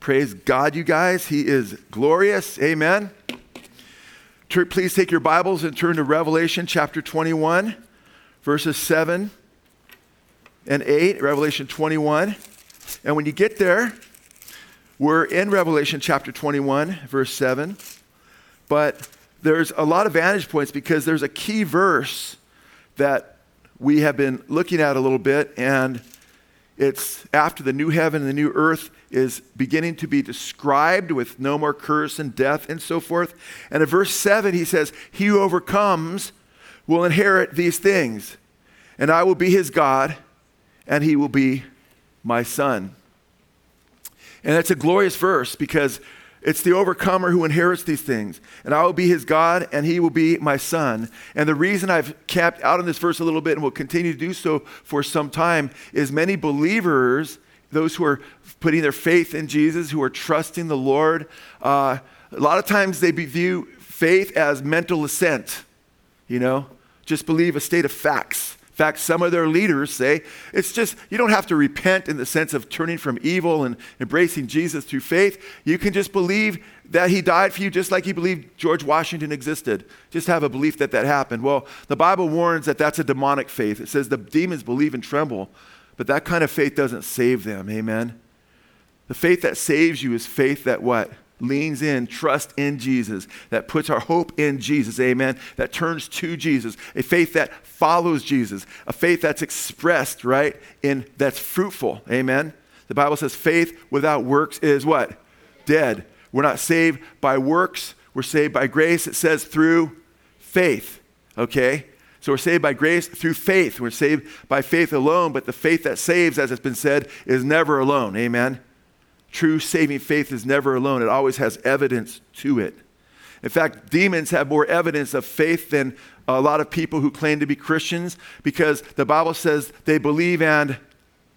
Praise God, you guys. He is glorious. Amen. Please take your Bibles and turn to Revelation chapter 21, verses 7 and 8. Revelation 21. And when you get there, we're in Revelation chapter 21, verse 7. But there's a lot of vantage points because there's a key verse that we have been looking at a little bit, and it's after the new heaven and the new earth is beginning to be described with no more curse and death and so forth. And in verse 7, he says, He who overcomes will inherit these things, and I will be his God, and he will be my son. And that's a glorious verse because it's the overcomer who inherits these things. And I will be his God, and he will be my son. And the reason I've camped out on this verse a little bit and will continue to do so for some time is many believers, those who are putting their faith in Jesus, who are trusting the Lord, uh, a lot of times they view faith as mental assent, you know, just believe a state of facts In fact, some of their leaders say it's just, you don't have to repent in the sense of turning from evil and embracing Jesus through faith. You can just believe that he died for you just like you believed George Washington existed. Just have a belief that that happened. Well, the Bible warns that that's a demonic faith. It says the demons believe and tremble, but that kind of faith doesn't save them. Amen. The faith that saves you is faith that what? leans in, trust in Jesus, that puts our hope in Jesus, amen, that turns to Jesus, a faith that follows Jesus, a faith that's expressed, right, in that's fruitful, amen. The Bible says faith without works is what? Dead. We're not saved by works, we're saved by grace. It says through faith, okay? So we're saved by grace through faith. We're saved by faith alone, but the faith that saves, as it's been said, is never alone, amen. True saving faith is never alone, it always has evidence to it. In fact, demons have more evidence of faith than a lot of people who claim to be Christians because the Bible says they believe and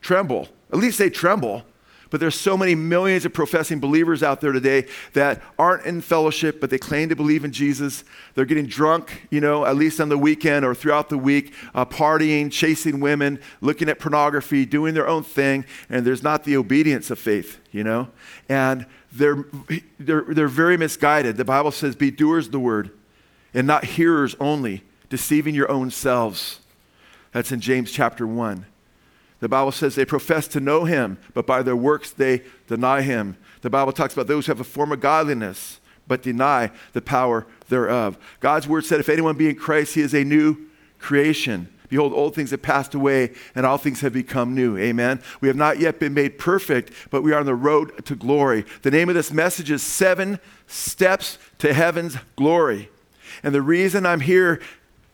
tremble. At least they tremble. But there's so many millions of professing believers out there today that aren't in fellowship, but they claim to believe in Jesus. They're getting drunk, you know, at least on the weekend or throughout the week, uh, partying, chasing women, looking at pornography, doing their own thing, and there's not the obedience of faith, you know? And they're, they're, they're very misguided. The Bible says, be doers of the word and not hearers only, deceiving your own selves. That's in James chapter 1. The Bible says they profess to know him, but by their works they deny him. The Bible talks about those who have a form of godliness, but deny the power thereof. God's word said, if anyone be in Christ, he is a new creation. Behold, old things have passed away, and all things have become new. Amen. We have not yet been made perfect, but we are on the road to glory. The name of this message is Seven Steps to Heaven's Glory. And the reason I'm here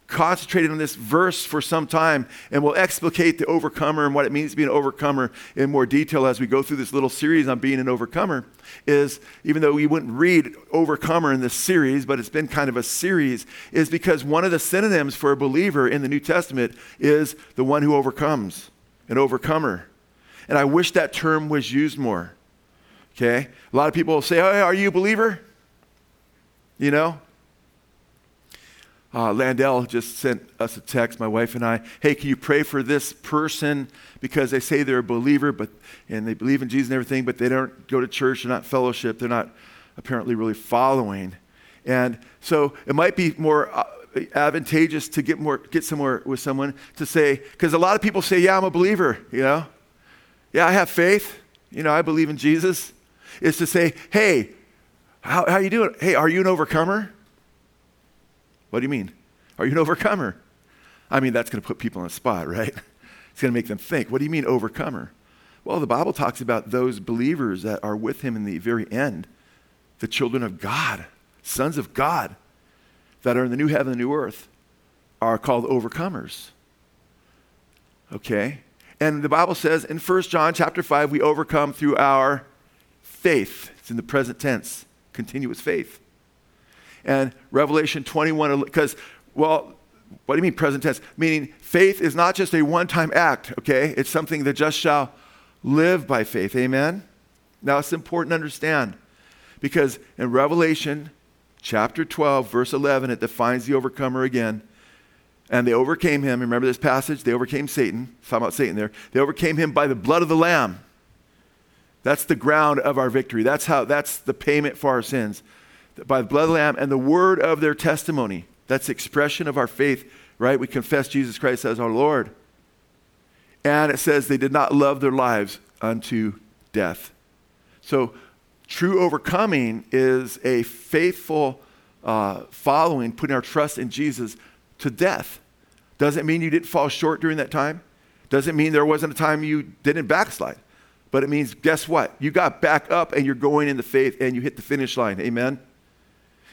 concentrated on this verse for some time and we'll explicate the overcomer and what it means to be an overcomer in more detail as we go through this little series on being an overcomer is even though we wouldn't read overcomer in this series but it's been kind of a series is because one of the synonyms for a believer in the new testament is the one who overcomes an overcomer. And i wish that term was used more okay? A lot of people will say oh, are you a believer? You know uh, Landell just sent us a text, my wife and I. Hey, can you pray for this person because they say they're a believer, but and they believe in Jesus and everything, but they don't go to church, they're not fellowship, they're not apparently really following. And so it might be more uh, advantageous to get more, get somewhere with someone to say, because a lot of people say, yeah, I'm a believer, you know, yeah, I have faith, you know, I believe in Jesus. Is to say, hey, how, how you doing? Hey, are you an overcomer? What do you mean? Are you an overcomer? I mean, that's going to put people on the spot, right? It's going to make them think. What do you mean, overcomer? Well, the Bible talks about those believers that are with him in the very end, the children of God, sons of God, that are in the new heaven and new earth, are called overcomers. Okay? And the Bible says in 1 John chapter 5, we overcome through our faith. It's in the present tense, continuous faith and Revelation 21, because, well, what do you mean present tense? Meaning faith is not just a one time act, okay? It's something that just shall live by faith. Amen? Now it's important to understand because in Revelation chapter 12, verse 11, it defines the overcomer again. And they overcame him. Remember this passage? They overcame Satan. Talking about Satan there. They overcame him by the blood of the Lamb That's the ground of our victory. That's how that's the payment for our sins. By the blood of the Lamb and the word of their testimony. That's the expression of our faith, right? We confess Jesus Christ as our Lord. And it says they did not love their lives unto death. So true overcoming is a faithful uh, following, putting our trust in Jesus to death. Doesn't mean you didn't fall short during that time. Doesn't mean there wasn't a time you didn't backslide. But it means, guess what? You got back up and you're going in the faith and you hit the finish line. Amen?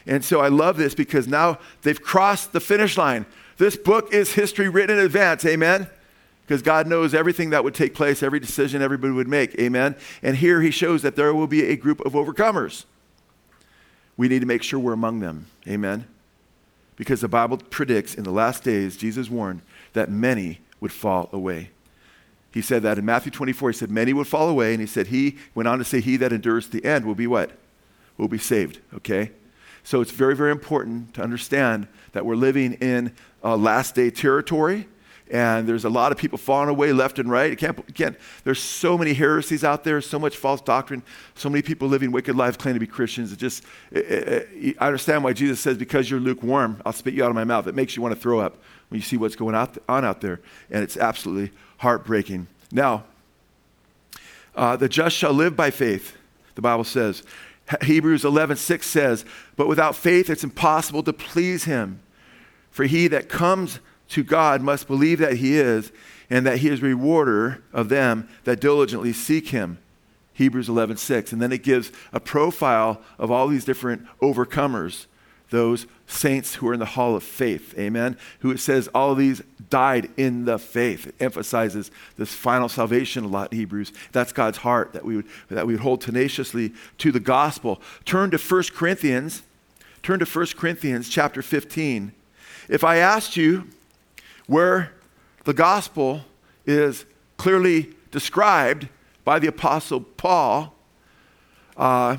And so I love this because now they've crossed the finish line. This book is history written in advance. Amen? Because God knows everything that would take place, every decision everybody would make. Amen? And here he shows that there will be a group of overcomers. We need to make sure we're among them. Amen? Because the Bible predicts in the last days, Jesus warned that many would fall away. He said that in Matthew 24, he said, Many would fall away. And he said, He went on to say, He that endures the end will be what? Will be saved. Okay? So it's very, very important to understand that we're living in a last day territory and there's a lot of people falling away left and right. You can't, there's so many heresies out there, so much false doctrine, so many people living wicked lives claiming to be Christians. It just, it, it, I understand why Jesus says, because you're lukewarm, I'll spit you out of my mouth. It makes you want to throw up when you see what's going out, on out there. And it's absolutely heartbreaking. Now, uh, the just shall live by faith, the Bible says. Hebrews 11, 6 says, But without faith it's impossible to please him. For he that comes to God must believe that he is and that he is rewarder of them that diligently seek him. Hebrews 11:6 and then it gives a profile of all these different overcomers, those saints who are in the hall of faith. Amen. Who it says all these died in the faith. It emphasizes this final salvation a lot in Hebrews. That's God's heart that we would that we would hold tenaciously to the gospel. Turn to 1 Corinthians. Turn to 1 Corinthians chapter 15. If I asked you where the gospel is clearly described by the Apostle Paul, uh,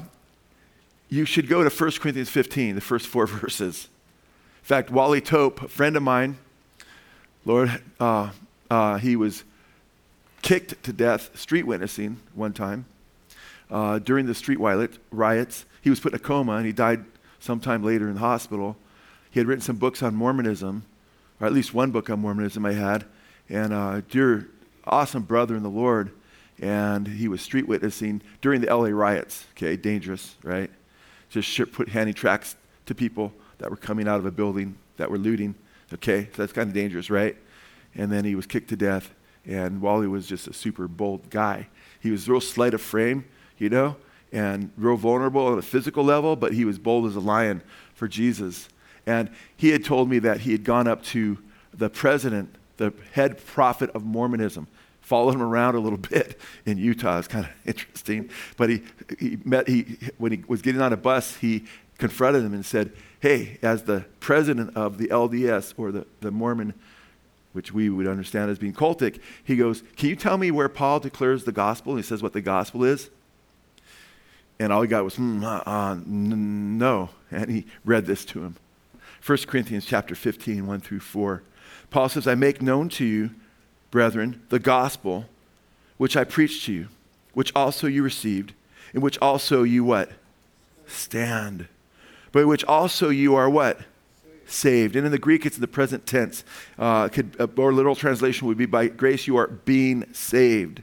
you should go to 1 Corinthians 15, the first four verses. In fact, Wally Tope, a friend of mine, Lord, uh, uh, he was kicked to death street witnessing one time uh, during the street riots. He was put in a coma and he died sometime later in the hospital. He had written some books on Mormonism or at least one book on Mormonism I had, and a uh, dear, awesome brother in the Lord, and he was street witnessing during the LA riots. Okay, dangerous, right? Just put handing tracts to people that were coming out of a building that were looting. Okay, so that's kind of dangerous, right? And then he was kicked to death, and Wally was just a super bold guy. He was real slight of frame, you know, and real vulnerable on a physical level, but he was bold as a lion for Jesus. And he had told me that he had gone up to the president, the head prophet of Mormonism, followed him around a little bit in Utah. It's kind of interesting. But he, he met, he, when he was getting on a bus, he confronted him and said, Hey, as the president of the LDS or the, the Mormon, which we would understand as being cultic, he goes, Can you tell me where Paul declares the gospel? And he says what the gospel is. And all he got was, mm, uh, uh, n- no. And he read this to him. 1 Corinthians chapter 15, 1 through 4. Paul says, I make known to you, brethren, the gospel which I preached to you, which also you received, in which also you what? Stand. By which also you are what? Saved. And in the Greek, it's in the present tense. Uh, could, a more literal translation would be by grace you are being saved.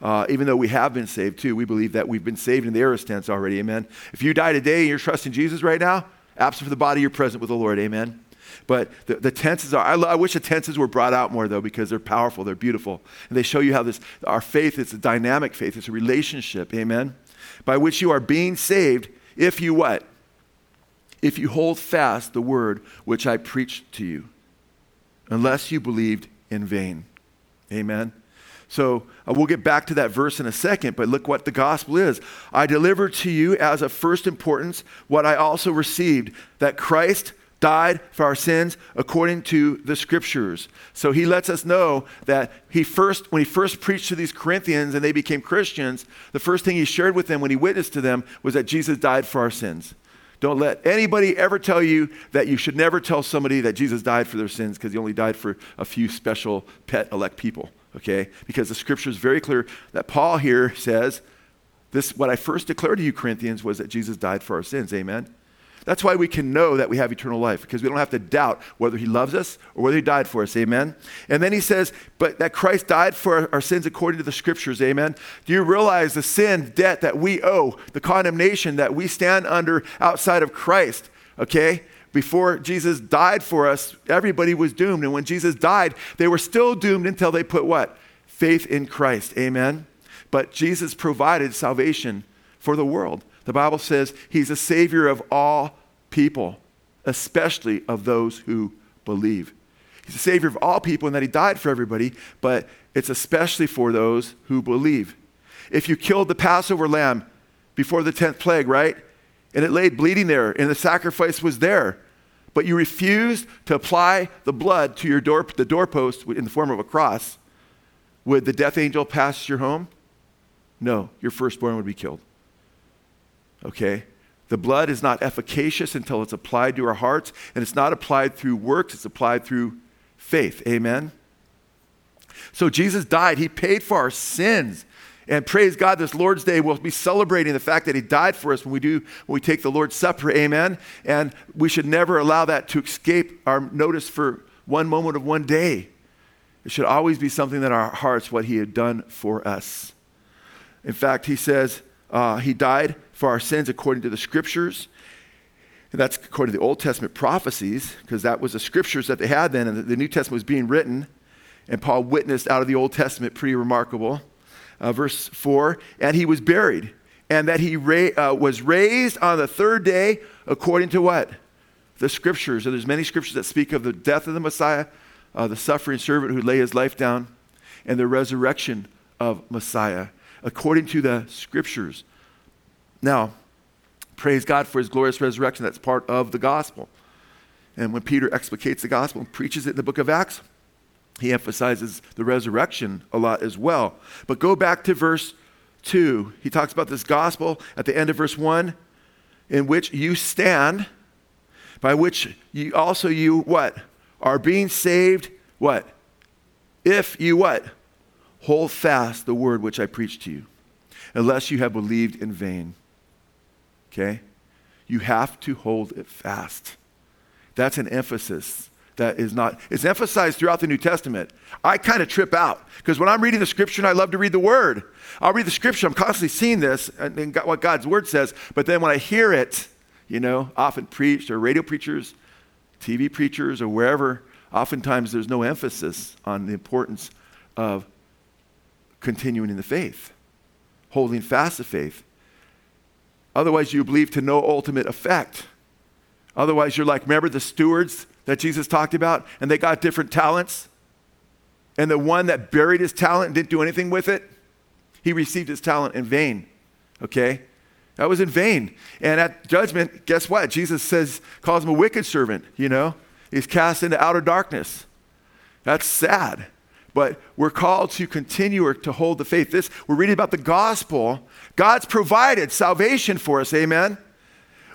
Uh, even though we have been saved too, we believe that we've been saved in the aorist tense already. Amen. If you die today and you're trusting Jesus right now, Absent for the body, you're present with the Lord. Amen. But the, the tenses are, I, I, wish the tenses were brought out more though, because they're powerful, they're beautiful. And they show you how this, our faith is a dynamic faith, it's a relationship, amen? By which you are being saved if you what? If you hold fast the word which I preached to you, unless you believed in vain. Amen. So uh, we'll get back to that verse in a second, but look what the gospel is. I delivered to you as of first importance what I also received that Christ died for our sins according to the scriptures. So he lets us know that he first, when he first preached to these Corinthians and they became Christians, the first thing he shared with them when he witnessed to them was that Jesus died for our sins. Don't let anybody ever tell you that you should never tell somebody that Jesus died for their sins because he only died for a few special pet elect people okay? Because the scripture is very clear that Paul here says, This, what I first declared to you, Corinthians, was that Jesus died for our sins. Amen. That's why we can know that we have eternal life, because we don't have to doubt whether he loves us or whether he died for us. Amen. And then he says, but that Christ died for our sins according to the scriptures. Amen. Do you realize the sin, debt that we owe, the condemnation that we stand under outside of Christ? Okay? Before Jesus died for us, everybody was doomed. And when Jesus died, they were still doomed until they put what? Faith in Christ. Amen. But Jesus provided salvation for the world. The Bible says he's a savior of all people, especially of those who believe. He's a savior of all people in that he died for everybody, but it's especially for those who believe. If you killed the Passover lamb before the 10th plague, right? And it laid bleeding there and the sacrifice was there, but you refused to apply the blood to your door, the doorpost in the form of a cross, would the death angel pass your home? No, your firstborn would be killed. Okay? The blood is not efficacious until it's applied to our hearts, and it's not applied through works, it's applied through faith. Amen? So Jesus died, He paid for our sins. And praise God, this Lord's Day, we'll be celebrating the fact that He died for us when we do when we take the Lord's Supper. Amen. And we should never allow that to escape our notice for one moment of one day. It should always be something that our hearts, what He had done for us. In fact, He says uh, He died for our sins according to the scriptures. And that's according to the Old Testament prophecies, because that was the scriptures that they had then, and the New Testament was being written. And Paul witnessed out of the Old Testament, pretty remarkable. Uh, verse 4 And he was buried, and that he ra- uh, was raised on the third day according to what? The scriptures. And there's many scriptures that speak of the death of the Messiah, uh, the suffering servant who lay his life down, and the resurrection of Messiah, according to the scriptures. Now, praise God for his glorious resurrection. That's part of the gospel. And when Peter explicates the gospel and preaches it in the book of Acts, he emphasizes the resurrection a lot as well. But go back to verse 2. He talks about this gospel at the end of verse 1 in which you stand by which you also you what are being saved what if you what hold fast the word which I preached to you unless you have believed in vain okay? You have to hold it fast. That's an emphasis that is not, it's emphasized throughout the New Testament. I kind of trip out because when I'm reading the scripture and I love to read the word, I'll read the scripture, I'm constantly seeing this and what God's word says, but then when I hear it, you know, often preached or radio preachers, TV preachers, or wherever, oftentimes there's no emphasis on the importance of continuing in the faith, holding fast the faith. Otherwise, you believe to no ultimate effect. Otherwise, you're like, remember the stewards that Jesus talked about? And they got different talents? And the one that buried his talent and didn't do anything with it, he received his talent in vain. Okay? That was in vain. And at judgment, guess what? Jesus says, calls him a wicked servant, you know? He's cast into outer darkness. That's sad. But we're called to continue or to hold the faith. This, we're reading about the gospel God's provided salvation for us, amen?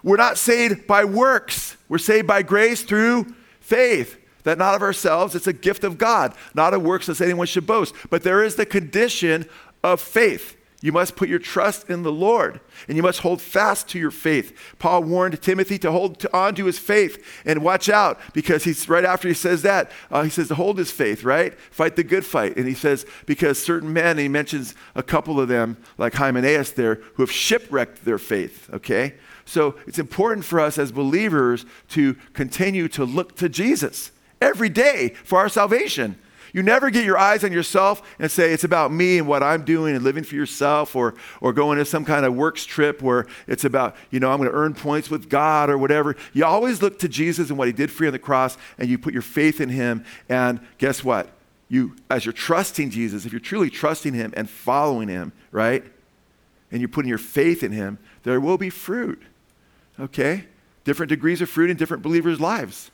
We're not saved by works, we're saved by grace through faith. That not of ourselves, it's a gift of God, not of works that anyone should boast. But there is the condition of faith. You must put your trust in the Lord and you must hold fast to your faith. Paul warned Timothy to hold on to his faith and watch out because he's right after he says that, uh, he says to hold his faith, right? Fight the good fight. And he says, because certain men, he mentions a couple of them, like Hymenaeus there, who have shipwrecked their faith, okay? So it's important for us as believers to continue to look to Jesus every day for our salvation. You never get your eyes on yourself and say, it's about me and what I'm doing and living for yourself or, or going to some kind of works trip where it's about, you know, I'm going to earn points with God or whatever. You always look to Jesus and what he did for you on the cross and you put your faith in him. And guess what? You, as you're trusting Jesus, if you're truly trusting him and following him, right? And you're putting your faith in him, there will be fruit. Okay? Different degrees of fruit in different believers' lives.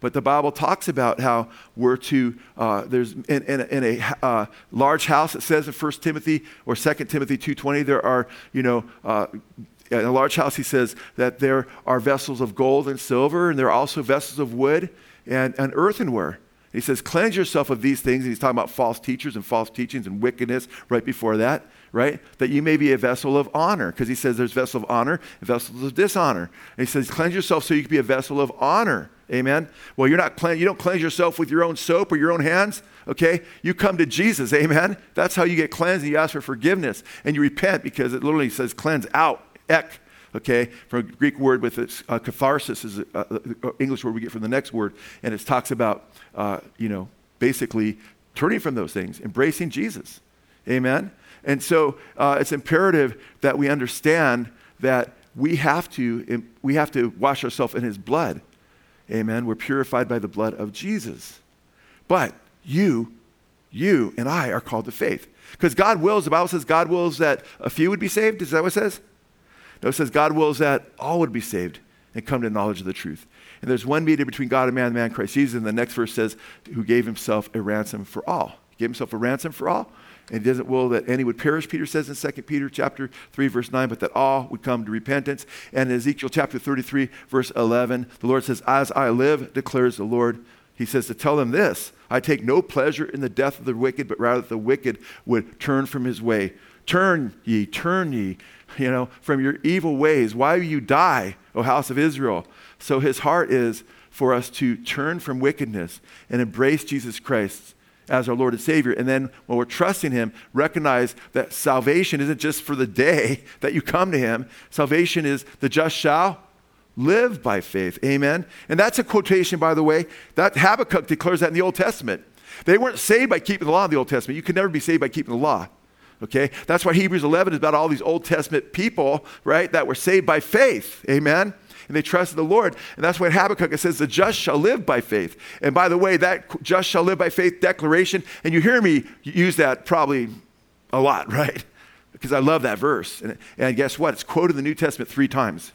But the Bible talks about how we're to, uh, there's in, in, in a uh, large house, it says in 1 Timothy or 2 Timothy 2.20, there are, you know, uh, in a large house, he says that there are vessels of gold and silver, and there are also vessels of wood and, and earthenware. He says, cleanse yourself of these things. And he's talking about false teachers and false teachings and wickedness right before that, right? That you may be a vessel of honor, because he says there's vessel of honor and vessels of dishonor. And he says, cleanse yourself so you can be a vessel of honor. Amen. Well, you're not you don't cleanse yourself with your own soap or your own hands. Okay, you come to Jesus. Amen. That's how you get cleansed. And you ask for forgiveness and you repent because it literally says cleanse out. Ek. Okay, from a Greek word with its uh, catharsis is an English word we get from the next word, and it talks about uh, you know basically turning from those things, embracing Jesus. Amen. And so uh, it's imperative that we understand that we have to we have to wash ourselves in His blood. Amen. We're purified by the blood of Jesus. But you, you and I are called to faith. Because God wills, the Bible says God wills that a few would be saved. Is that what it says? No, it says God wills that all would be saved and come to knowledge of the truth. And there's one mediator between God and man, the man Christ Jesus. And the next verse says, who gave himself a ransom for all. He gave himself a ransom for all and doesn't will that any would perish, Peter says in 2 Peter chapter 3, verse 9, but that all would come to repentance. And in Ezekiel chapter 33, verse 11, the Lord says, As I live, declares the Lord, he says to tell them this I take no pleasure in the death of the wicked, but rather that the wicked would turn from his way. Turn ye, turn ye, you know, from your evil ways. Why will you die, O house of Israel? So his heart is for us to turn from wickedness and embrace Jesus Christ as our Lord and Savior. And then when we're trusting Him, recognize that salvation isn't just for the day that you come to Him. Salvation is the just shall live by faith. Amen. And that's a quotation, by the way, that Habakkuk declares that in the Old Testament. They weren't saved by keeping the law in the Old Testament. You can never be saved by keeping the law. Okay? That's why Hebrews 11 is about all these Old Testament people, right, that were saved by faith. Amen and they trusted the Lord. And that's what Habakkuk says, the just shall live by faith. And by the way, that just shall live by faith declaration, and you hear me use that probably a lot, right? Because I love that verse. And, and guess what? It's quoted in the New Testament three times.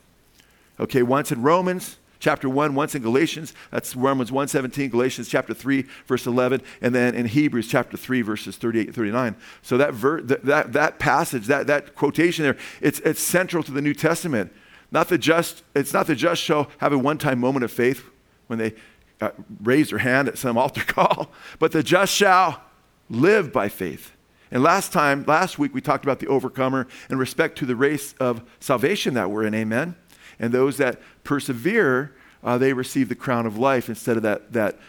Okay, once in Romans, chapter 1 once in galatians that's romans 1.17 galatians chapter 3 verse 11 and then in hebrews chapter 3 verses 38 and 39 so that, ver- that, that passage that, that quotation there it's, it's central to the new testament not the just, it's not the just shall have a one time moment of faith when they uh, raise their hand at some altar call, but the just shall live by faith. And last time, last week, we talked about the overcomer in respect to the race of salvation that we're in, amen? And those that persevere, uh, they receive the crown of life instead of that, that,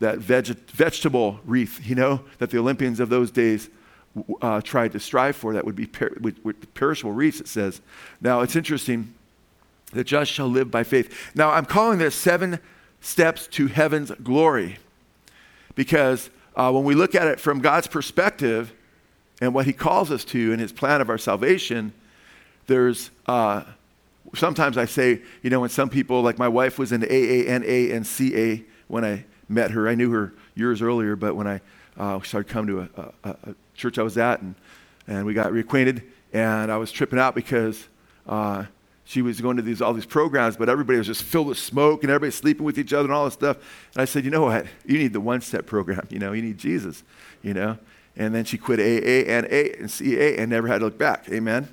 that veget- vegetable wreath, you know, that the Olympians of those days uh, tried to strive for. That would be per- with, with perishable wreaths, it says. Now, it's interesting the just shall live by faith. Now, I'm calling this seven steps to heaven's glory because uh, when we look at it from God's perspective and what He calls us to in His plan of our salvation, there's uh, sometimes I say, you know, when some people, like my wife was in AA, and CA when I met her. I knew her years earlier, but when I uh, started coming to a, a, a, church I was at, and, and we got reacquainted, and I was tripping out because uh, she was going to these all these programs, but everybody was just filled with smoke and everybody sleeping with each other and all this stuff. And I said, you know what? You need the one step program. You know, you need Jesus. You know. And then she quit AA and A and CA and never had to look back. Amen.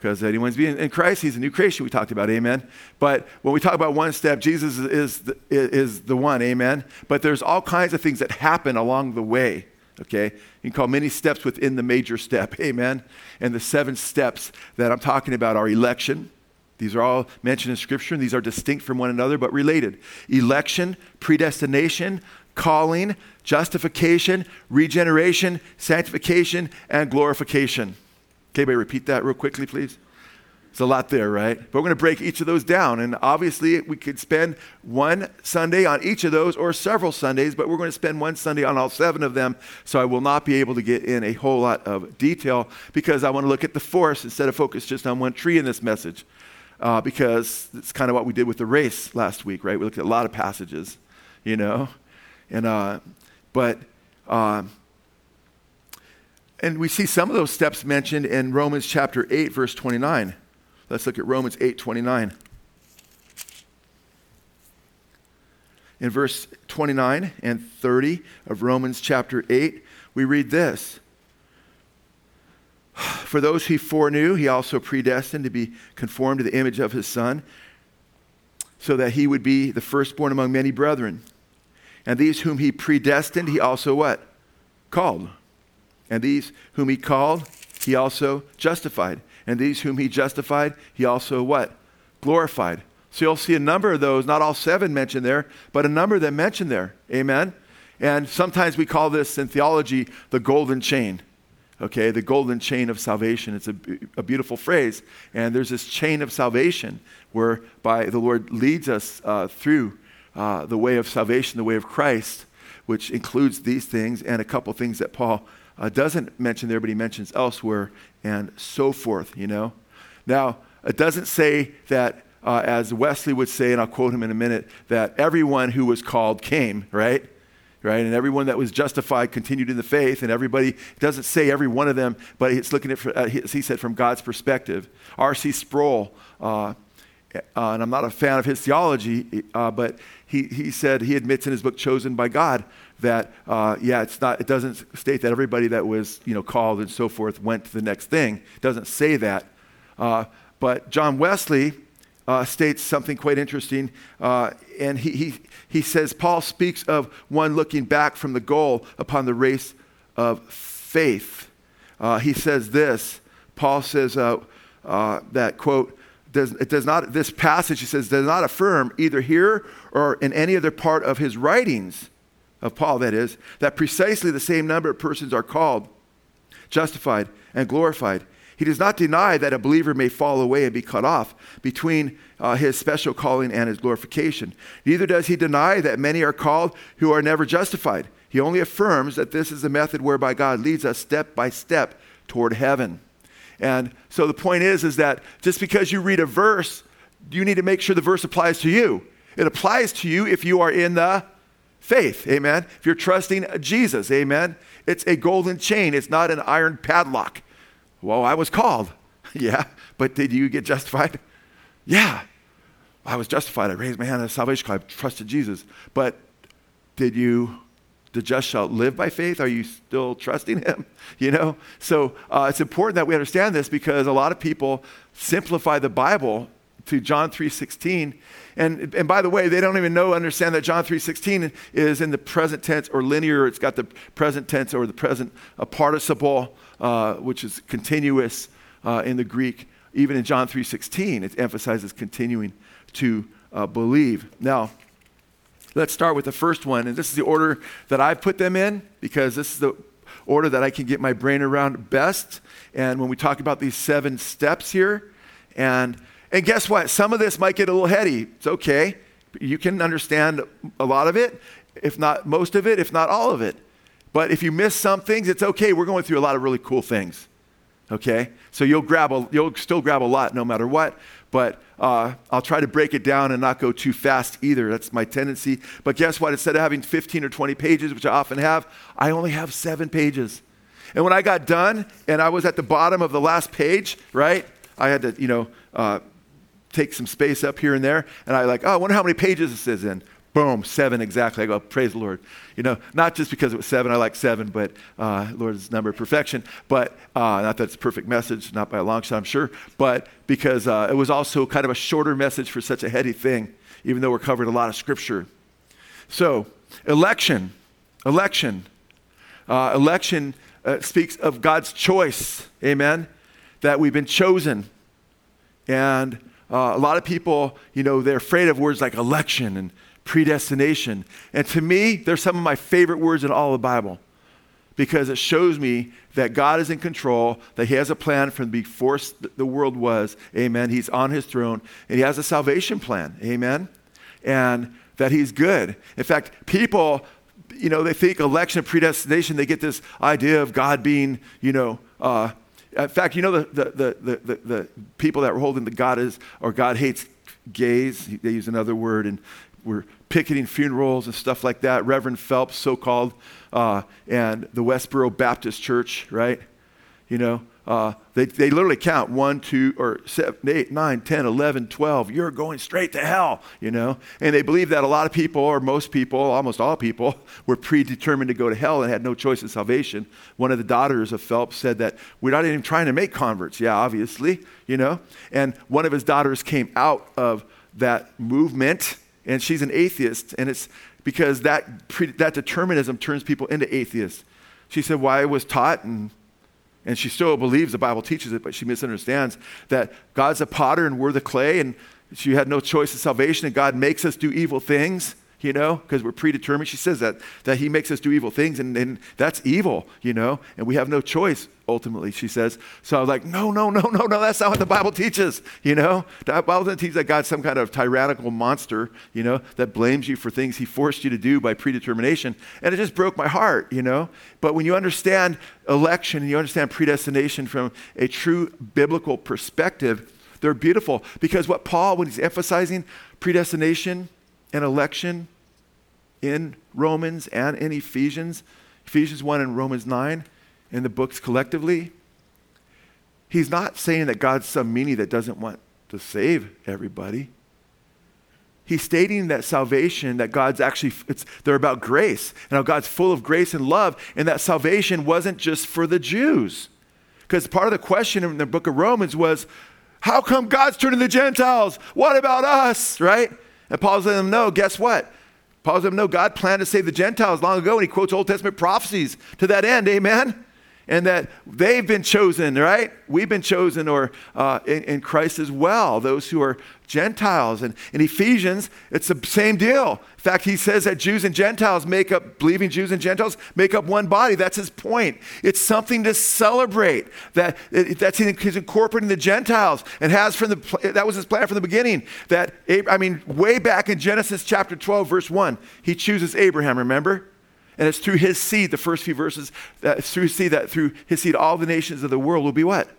Because anyone's being in Christ, he's a new creation. We talked about, amen. But when we talk about one step, Jesus is the, is the one, amen. But there's all kinds of things that happen along the way. Okay, you can call many steps within the major step, amen. And the seven steps that I'm talking about are election, these are all mentioned in Scripture, and these are distinct from one another but related. Election, predestination, calling, justification, regeneration, sanctification, and glorification. Okay, I repeat that real quickly, please? It's a lot there, right? But we're going to break each of those down. And obviously, we could spend one Sunday on each of those or several Sundays, but we're going to spend one Sunday on all seven of them. So I will not be able to get in a whole lot of detail because I want to look at the forest instead of focus just on one tree in this message uh, because it's kind of what we did with the race last week, right? We looked at a lot of passages, you know, and uh, but uh, and we see some of those steps mentioned in Romans chapter eight, verse twenty-nine. Let's look at Romans eight twenty-nine. In verse 29 and 30 of Romans chapter 8, we read this for those he foreknew, he also predestined to be conformed to the image of his Son, so that he would be the firstborn among many brethren. And these whom he predestined, he also what? Called. And these whom he called, he also justified. And these whom he justified, he also what? Glorified. So you'll see a number of those, not all seven mentioned there, but a number that mentioned there. Amen? And sometimes we call this in theology the golden chain. Okay, the golden chain of salvation. It's a, a beautiful phrase. And there's this chain of salvation whereby the Lord leads us uh, through uh, the way of salvation, the way of Christ, which includes these things and a couple things that Paul uh, doesn't mention there, but he mentions elsewhere, and so forth, you know. Now, it doesn't say that, uh, as Wesley would say, and I'll quote him in a minute, that everyone who was called came, right? Right? And everyone that was justified continued in the faith, and everybody, doesn't say every one of them, but it's looking at, uh, he said, from God's perspective. R.C. Sproul, uh, uh, and I'm not a fan of his theology, uh, but he, he said, he admits in his book, Chosen by God, that, uh, yeah, it's not, it doesn't state that everybody that was, you know, called and so forth went to the next thing. It doesn't say that. But John Wesley states something quite interesting. And he, he, he says, Paul speaks of one looking back from the goal upon the race of faith. Uh, he says this Paul says uh, uh, that, quote, does, it does not, this passage, he says, does not affirm either here or in any other part of his writings, of Paul, that is, that precisely the same number of persons are called, justified, and glorified. He does not deny that a believer may fall away and be cut off between uh, his special calling and his glorification. Neither does he deny that many are called who are never justified. He only affirms that this is the method whereby God leads us step by step toward heaven. And so the point is, is that just because you read a verse, you need to make sure the verse applies to you. It applies to you if you are in the faith, amen. If you're trusting Jesus, amen. It's a golden chain, it's not an iron padlock. Well, I was called. yeah, but did you get justified? Yeah, I was justified. I raised my hand at salvation call. I trusted Jesus. But did you the just shall live by faith. Are you still trusting him? You know? So uh, it's important that we understand this because a lot of people simplify the Bible to John 3.16. And, and by the way, they don't even know, understand that John 3.16 is in the present tense or linear. It's got the present tense or the present uh, participle, uh, which is continuous uh, in the Greek. Even in John 3.16, it emphasizes continuing to uh, believe. Now, Let's start with the first one. And this is the order that I put them in because this is the order that I can get my brain around best. And when we talk about these seven steps here, and, and guess what? Some of this might get a little heady. It's okay. You can understand a lot of it, if not most of it, if not all of it. But if you miss some things, it's okay. We're going through a lot of really cool things. Okay? So you'll grab a, you'll still grab a lot no matter what but uh, I'll try to break it down and not go too fast either. That's my tendency. But guess what? Instead of having 15 or 20 pages, which I often have, I only have seven pages. And when I got done and I was at the bottom of the last page, right? I had to, you know, uh, take some space up here and there. And I like, oh, I wonder how many pages this is in. Boom, seven exactly. I go, praise the Lord. You know, not just because it was seven, I like seven, but uh, Lord's number of perfection. But uh, not that it's a perfect message, not by a long shot, I'm sure, but because uh, it was also kind of a shorter message for such a heady thing, even though we're covering a lot of scripture. So, election, election, uh, election uh, speaks of God's choice, amen, that we've been chosen. And uh, a lot of people, you know, they're afraid of words like election and predestination. And to me, they're some of my favorite words in all the Bible because it shows me that God is in control, that He has a plan from before the world was. Amen. He's on His throne, and He has a salvation plan. Amen. And that He's good. In fact, people, you know, they think election predestination, they get this idea of God being, you know, uh, in fact, you know, the, the, the, the, the people that were holding the God is, or God hates gays, they use another word, and we're picketing funerals and stuff like that. Reverend Phelps, so called, uh, and the Westboro Baptist Church, right? You know, uh, they, they literally count 1, 2, or 7, 8, 9, 10, 11, 12. You're going straight to hell, you know? And they believe that a lot of people, or most people, almost all people, were predetermined to go to hell and had no choice in salvation. One of the daughters of Phelps said that we're not even trying to make converts. Yeah, obviously, you know? And one of his daughters came out of that movement and she's an atheist, and it's because that, pre, that determinism turns people into atheists. She said, Well, I was taught, and, and she still believes the Bible teaches it, but she misunderstands that God's a potter and we're the clay, and she had no choice of salvation, and God makes us do evil things you know, because we're predetermined. She says that, that he makes us do evil things, and, and that's evil, you know, and we have no choice, ultimately, she says. So I was like, no, no, no, no, no, that's not what the Bible teaches, you know. The Bible doesn't teach that God's some kind of tyrannical monster, you know, that blames you for things he forced you to do by predetermination. And it just broke my heart, you know. But when you understand election and you understand predestination from a true biblical perspective, they're beautiful because what Paul, when he's emphasizing predestination, and election in Romans and in Ephesians, Ephesians 1 and Romans 9, in the books collectively, he's not saying that God's some meanie that doesn't want to save everybody. He's stating that salvation, that God's actually, it's, they're about grace, and how God's full of grace and love, and that salvation wasn't just for the Jews. Because part of the question in the book of Romans was, how come God's turning the Gentiles? What about us, right? And Paul's letting them know, guess what? Paul's letting them know God planned to save the Gentiles long ago, and he quotes Old Testament prophecies to that end. Amen? and that they've been chosen, right? We've been chosen or uh, in, in, Christ as well, those who are Gentiles. And in Ephesians, it's the same deal. In fact, he says that Jews and Gentiles make up, believing Jews and Gentiles make up one body. That's his point. It's something to celebrate that that's he's incorporating the Gentiles and has from the, that was his plan from the beginning. That, I mean, way back in Genesis chapter 12, verse 1, he chooses Abraham, remember? And it's through his seed, the first few verses, that through his seed that through his seed all the nations of the world will be what?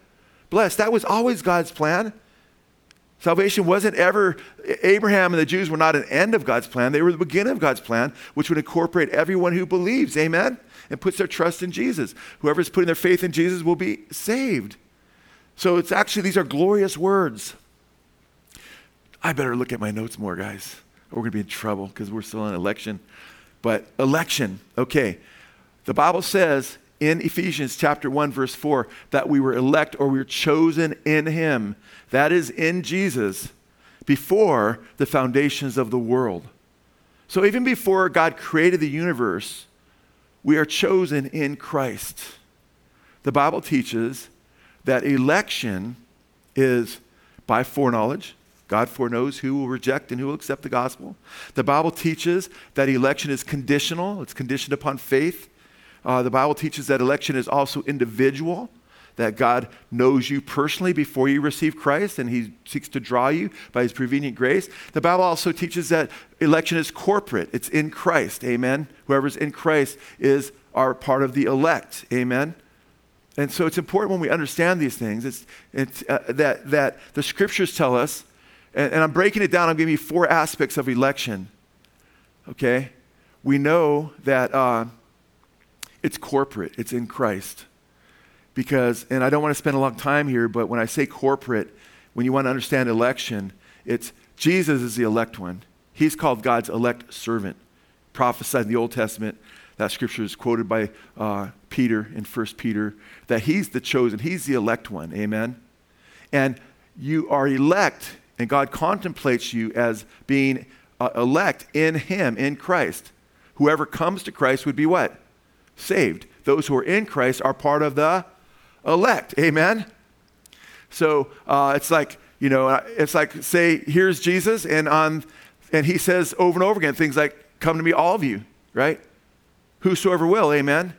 Blessed. That was always God's plan. Salvation wasn't ever, Abraham and the Jews were not an end of God's plan. They were the beginning of God's plan, which would incorporate everyone who believes, amen, and puts their trust in Jesus. Whoever's putting their faith in Jesus will be saved. So it's actually, these are glorious words. I better look at my notes more, guys, or we're going to be in trouble because we're still in election. But election, okay. The Bible says in Ephesians chapter 1 verse 4 that we were elect or we were chosen in him. That is in Jesus before the foundations of the world. So even before God created the universe, we are chosen in Christ. The Bible teaches that election is by foreknowledge, God foreknows who will reject and who will accept the gospel. The Bible teaches that election is conditional, it's conditioned upon faith. Uh, the Bible teaches that election is also individual, that God knows you personally before you receive Christ and he seeks to draw you by his prevenient grace. The Bible also teaches that election is corporate, it's in Christ. Amen. Whoever's in Christ is our part of the elect. Amen. And so it's important when we understand these things it's, it's, uh, that, that the scriptures tell us and, and I'm breaking it down. I'm giving you four aspects of election. Okay? We know that uh, it's corporate, it's in Christ. Because, and I don't want to spend a long time here, but when I say corporate, when you want to understand election, it's Jesus is the elect one. He's called God's elect servant. Prophesied in the Old Testament. That scripture is quoted by uh, Peter in 1 Peter, that he's the chosen, he's the elect one. Amen? And you are elect and God contemplates you as being uh, elect in Him, in Christ. Whoever comes to Christ would be what? Saved. Those who are in Christ are part of the elect. Amen? So uh, it's like, you know, uh, it's like, say, here's Jesus, and, on, and He says over and over again things like, Come to me, all of you, right? Whosoever will, amen?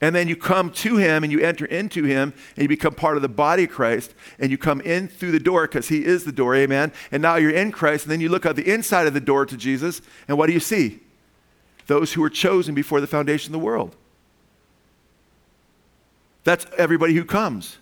And then you come to him and you enter into him and you become part of the body of Christ and you come in through the door because he is the door, amen. And now you're in Christ and then you look out the inside of the door to Jesus and what do you see? Those who were chosen before the foundation of the world. That's everybody who comes.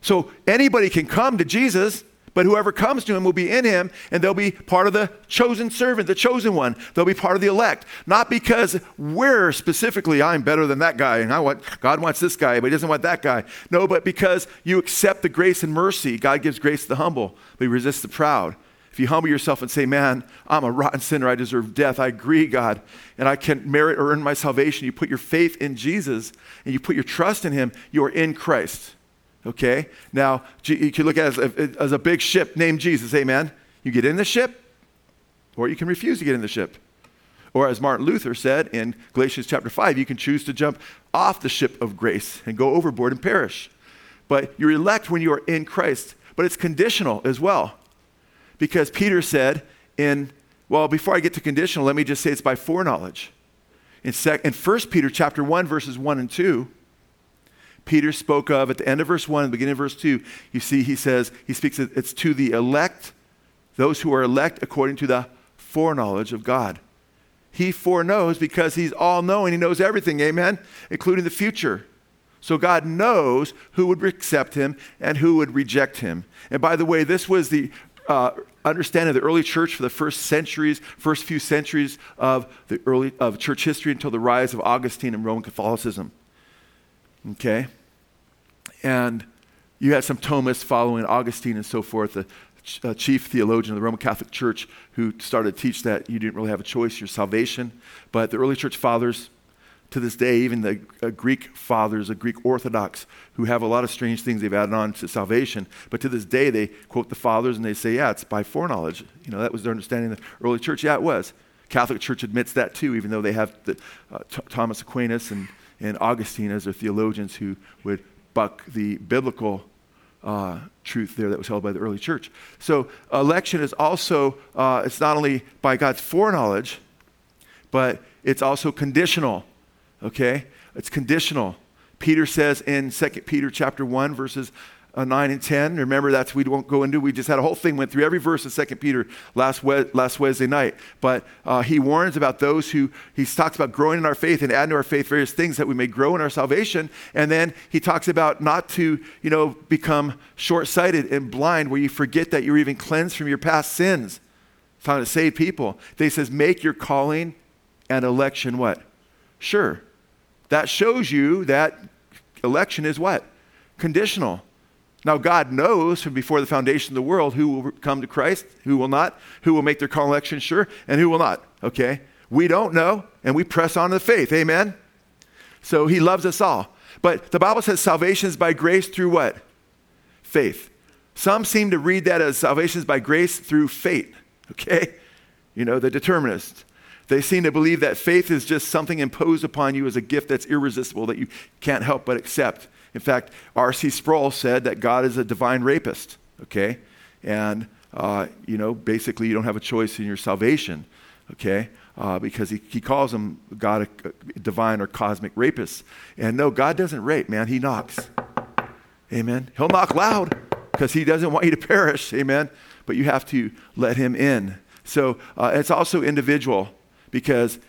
So anybody can come to Jesus but whoever comes to him will be in him, and they'll be part of the chosen servant, the chosen one. They'll be part of the elect. Not because we're specifically, I'm better than that guy, and I want, God wants this guy, but he doesn't want that guy. No, but because you accept the grace and mercy. God gives grace to the humble, but he resists the proud. If you humble yourself and say, Man, I'm a rotten sinner, I deserve death, I agree, God, and I can merit or earn my salvation, you put your faith in Jesus and you put your trust in him, you are in Christ. Okay? Now, you can look at it as a, as a big ship named Jesus. Amen? You get in the ship, or you can refuse to get in the ship. Or as Martin Luther said in Galatians chapter 5, you can choose to jump off the ship of grace and go overboard and perish. But you're elect when you are in Christ. But it's conditional as well. Because Peter said in, well, before I get to conditional, let me just say it's by foreknowledge. In, sec, in 1 Peter chapter 1, verses 1 and 2, Peter spoke of at the end of verse 1, the beginning of verse 2, you see he says, he speaks, it's to the elect, those who are elect according to the foreknowledge of God. He foreknows because he's all knowing. He knows everything, amen, including the future. So God knows who would accept him and who would reject him. And by the way, this was the uh, understanding of the early church for the first centuries, first few centuries of the early of church history until the rise of Augustine and Roman Catholicism. Okay? And you had some Thomists following Augustine and so forth, the uh, chief theologian of the Roman Catholic Church, who started to teach that you didn't really have a choice, your salvation. But the early church fathers, to this day, even the uh, Greek fathers, the Greek Orthodox, who have a lot of strange things they've added on to salvation, but to this day they quote the fathers and they say, yeah, it's by foreknowledge. You know, that was their understanding of the early church. Yeah, it was. Catholic Church admits that too, even though they have the, uh, T- Thomas Aquinas and and Augustine as their theologians who would buck the biblical uh, truth there that was held by the early church. So election is also, uh, it's not only by God's foreknowledge, but it's also conditional, okay? It's conditional. Peter says in 2 Peter chapter 1, verses uh, 9 and 10. Remember, that's we won't go into. We just had a whole thing, went through every verse of 2 Peter last, we- last Wednesday night. But uh, he warns about those who, he talks about growing in our faith and adding to our faith various things that we may grow in our salvation. And then he talks about not to, you know, become short sighted and blind where you forget that you're even cleansed from your past sins. Found to save people. They says, make your calling and election what? Sure. That shows you that election is what? Conditional. Now, God knows from before the foundation of the world who will come to Christ, who will not, who will make their call election sure, and who will not. Okay? We don't know, and we press on to the faith. Amen? So he loves us all. But the Bible says salvation is by grace through what? Faith. Some seem to read that as salvation is by grace through fate. Okay? You know, the determinists. They seem to believe that faith is just something imposed upon you as a gift that's irresistible that you can't help but accept. In fact, R.C. Sproul said that God is a divine rapist, okay? And, uh, you know, basically you don't have a choice in your salvation, okay? Uh, because he, he calls him God a, a divine or cosmic rapist. And no, God doesn't rape, man. He knocks. Amen. He'll knock loud because he doesn't want you to perish. Amen. But you have to let him in. So uh, it's also individual because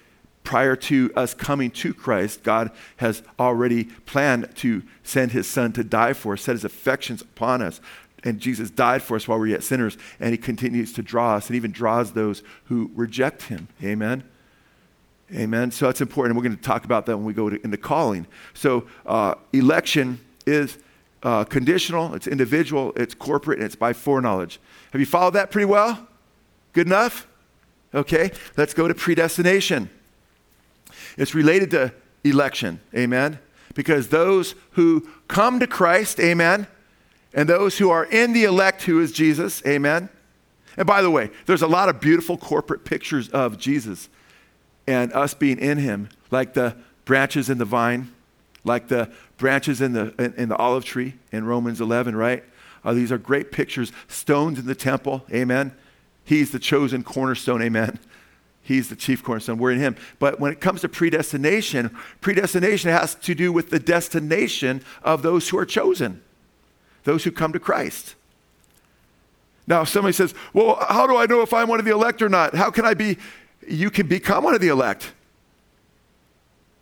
prior to us coming to Christ, God has already planned to send his son to die for us, set his affections upon us. And Jesus died for us while we were yet sinners, and he continues to draw us and even draws those who reject him. Amen. Amen. So that's important. We're going to talk about that when we go to, into calling. So uh, election is uh, conditional, it's individual, it's corporate, and it's by foreknowledge. Have you followed that pretty well? Good enough? Okay, let's go to predestination. It's related to election, amen? Because those who come to Christ, amen, and those who are in the elect, who is Jesus, amen. And by the way, there's a lot of beautiful corporate pictures of Jesus and us being in him, like the branches in the vine, like the branches in the, in, in the olive tree in Romans 11, right? Uh, these are great pictures. Stones in the temple, amen. He's the chosen cornerstone, amen. He's the chief cornerstone. We're in him. But when it comes to predestination, predestination has to do with the destination of those who are chosen, those who come to Christ. Now, if somebody says, Well, how do I know if I'm one of the elect or not? How can I be? You can become one of the elect.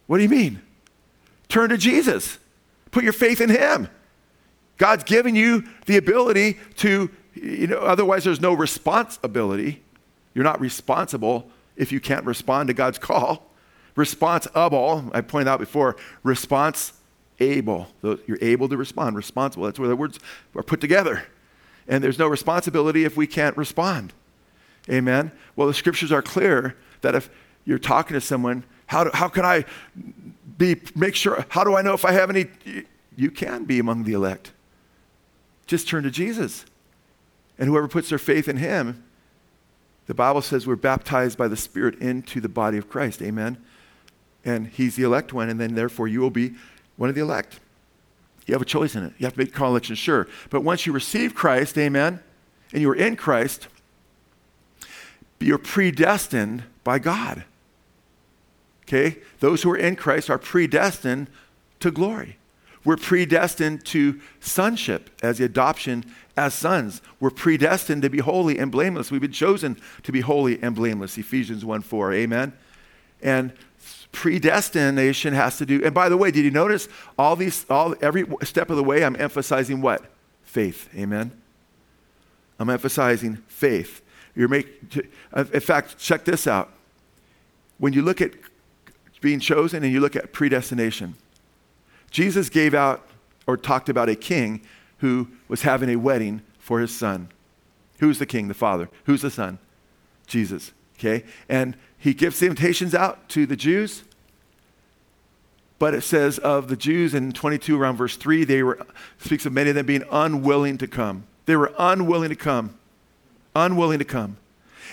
What do you mean? Turn to Jesus, put your faith in him. God's given you the ability to, you know, otherwise there's no responsibility. You're not responsible if you can't respond to God's call. Responsible, I pointed out before, response able. You're able to respond, responsible. That's where the words are put together. And there's no responsibility if we can't respond. Amen. Well, the scriptures are clear that if you're talking to someone, how, do, how can I be, make sure, how do I know if I have any? You can be among the elect. Just turn to Jesus. And whoever puts their faith in him The Bible says we're baptized by the Spirit into the body of Christ. Amen. And He's the elect one, and then therefore you will be one of the elect. You have a choice in it. You have to make call election sure. But once you receive Christ, amen, and you're in Christ, you're predestined by God. Okay? Those who are in Christ are predestined to glory. We're predestined to sonship as the adoption as sons. We're predestined to be holy and blameless. We've been chosen to be holy and blameless. Ephesians 1 4. Amen. And predestination has to do, and by the way, did you notice all these, all every step of the way, I'm emphasizing what? Faith. Amen. I'm emphasizing faith. You're make, uh, in fact, check this out. When you look at being chosen and you look at predestination, Jesus gave out or talked about a king who was having a wedding for his son. Who's the king? The father. Who's the son? Jesus. Okay? And he gives the invitations out to the Jews. But it says of the Jews in 22 around verse 3, they were speaks of many of them being unwilling to come. They were unwilling to come. Unwilling to come.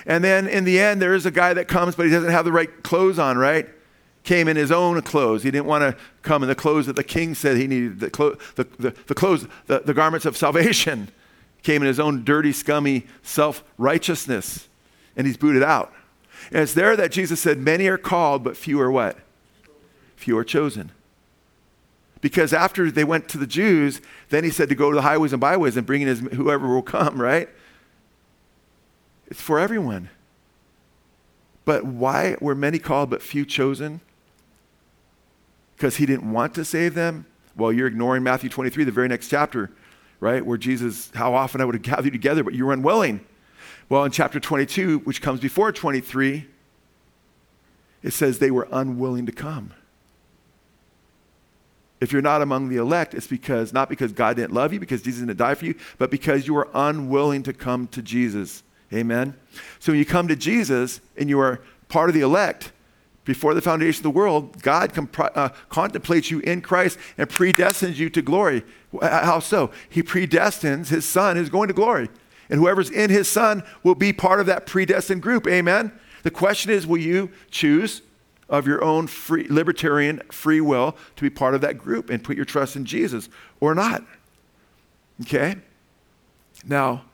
And then in the end, there is a guy that comes, but he doesn't have the right clothes on, right? Came in his own clothes. He didn't want to come in the clothes that the king said he needed, the, clo- the, the, the clothes, the, the garments of salvation. Came in his own dirty, scummy self righteousness, and he's booted out. And it's there that Jesus said, Many are called, but few are what? Few are chosen. Because after they went to the Jews, then he said to go to the highways and byways and bring in his, whoever will come, right? It's for everyone. But why were many called but few chosen? Because he didn't want to save them? Well, you're ignoring Matthew 23, the very next chapter, right? Where Jesus, how often I would have gathered you together, but you were unwilling. Well, in chapter 22, which comes before 23, it says they were unwilling to come. If you're not among the elect, it's because not because God didn't love you, because Jesus didn't die for you, but because you were unwilling to come to Jesus. Amen. So when you come to Jesus and you are part of the elect, before the foundation of the world, God comp- uh, contemplates you in Christ and predestines you to glory. How so? He predestines his son who's going to glory. And whoever's in his son will be part of that predestined group. Amen. The question is will you choose of your own free, libertarian free will to be part of that group and put your trust in Jesus or not? Okay? Now,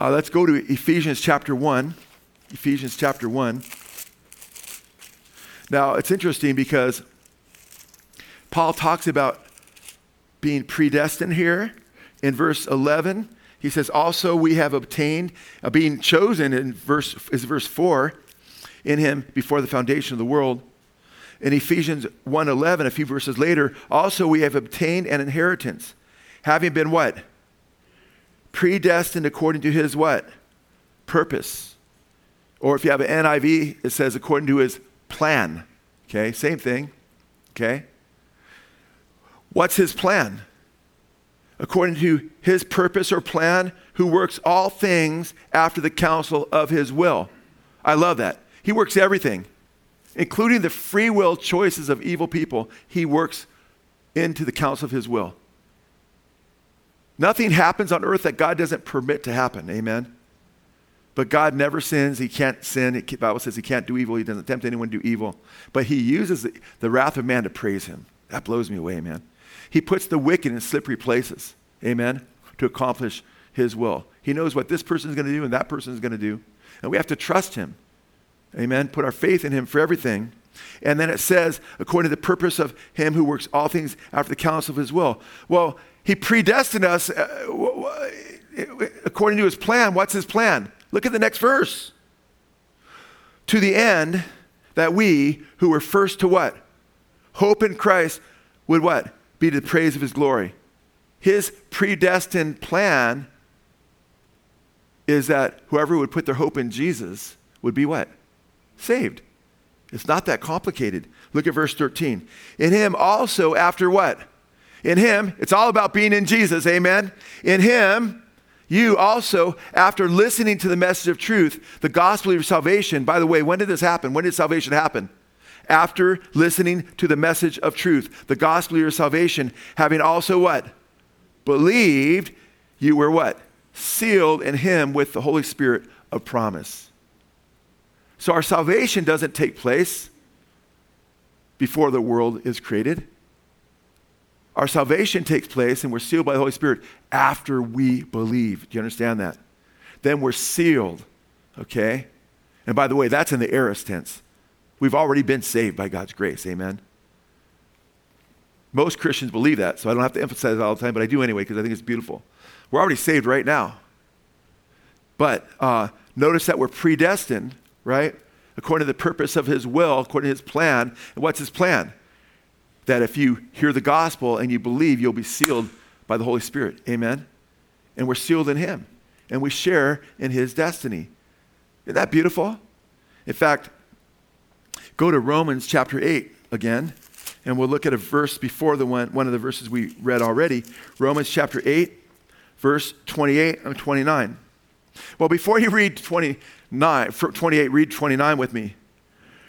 uh, let's go to Ephesians chapter 1. Ephesians chapter 1. Now, it's interesting because Paul talks about being predestined here in verse 11. He says, Also, we have obtained, uh, being chosen in verse, is verse 4, in him before the foundation of the world. In Ephesians 1:11, a few verses later, also we have obtained an inheritance, having been what? predestined according to his what? Purpose. Or if you have an NIV, it says according to his plan. Okay, same thing. Okay? What's his plan? According to his purpose or plan, who works all things after the counsel of his will. I love that. He works everything, including the free will choices of evil people. He works into the counsel of his will. Nothing happens on earth that God doesn't permit to happen. Amen. But God never sins. He can't sin. The Bible says he can't do evil. He doesn't tempt anyone to do evil. But he uses the, the wrath of man to praise him. That blows me away, man. He puts the wicked in slippery places. Amen. To accomplish his will. He knows what this person is going to do and that person is going to do. And we have to trust him. Amen. Put our faith in him for everything. And then it says, according to the purpose of him who works all things after the counsel of his will. Well, he predestined us uh, according to his plan. What's his plan? Look at the next verse. To the end that we who were first to what? Hope in Christ would what? Be to the praise of his glory. His predestined plan is that whoever would put their hope in Jesus would be what? Saved. It's not that complicated. Look at verse 13. In him also, after what? In Him, it's all about being in Jesus, amen? In Him, you also, after listening to the message of truth, the gospel of your salvation, by the way, when did this happen? When did salvation happen? After listening to the message of truth, the gospel of your salvation, having also what? Believed, you were what? Sealed in Him with the Holy Spirit of promise. So our salvation doesn't take place before the world is created. Our salvation takes place and we're sealed by the Holy Spirit after we believe. Do you understand that? Then we're sealed, okay? And by the way, that's in the aorist tense. We've already been saved by God's grace. Amen. Most Christians believe that, so I don't have to emphasize it all the time, but I do anyway because I think it's beautiful. We're already saved right now. But uh, notice that we're predestined, right? According to the purpose of His will, according to His plan. And what's His plan? That if you hear the gospel and you believe, you'll be sealed by the Holy Spirit. Amen? And we're sealed in Him. And we share in His destiny. Isn't that beautiful? In fact, go to Romans chapter 8 again and we'll look at a verse before the one, one of the verses we read already Romans chapter 8, verse 28 and 29. Well, before you read 29, 28, read 29 with me.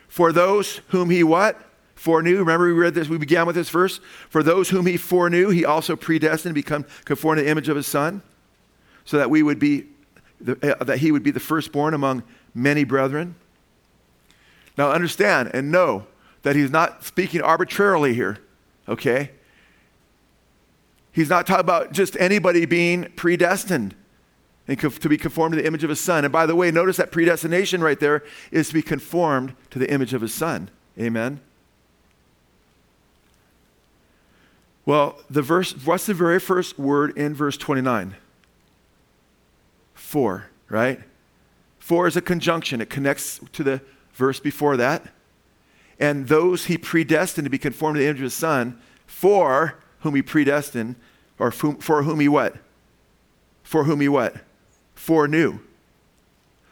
For those whom he what? Foreknew. Remember we read this, we began with this verse. For those whom he foreknew, he also predestined to become conformed to the image of his son, so that we would be, the, uh, that he would be the firstborn among many brethren. Now understand and know that he's not speaking arbitrarily here, okay? He's not talking about just anybody being predestined and to be conformed to the image of his son. And by the way, notice that predestination right there is to be conformed to the image of his son. Amen. Well, the verse, what's the very first word in verse 29? For, right? For is a conjunction. It connects to the verse before that and those he predestined to be conformed to the image of his son, for whom he predestined, or for whom he what? For whom he what? Foreknew.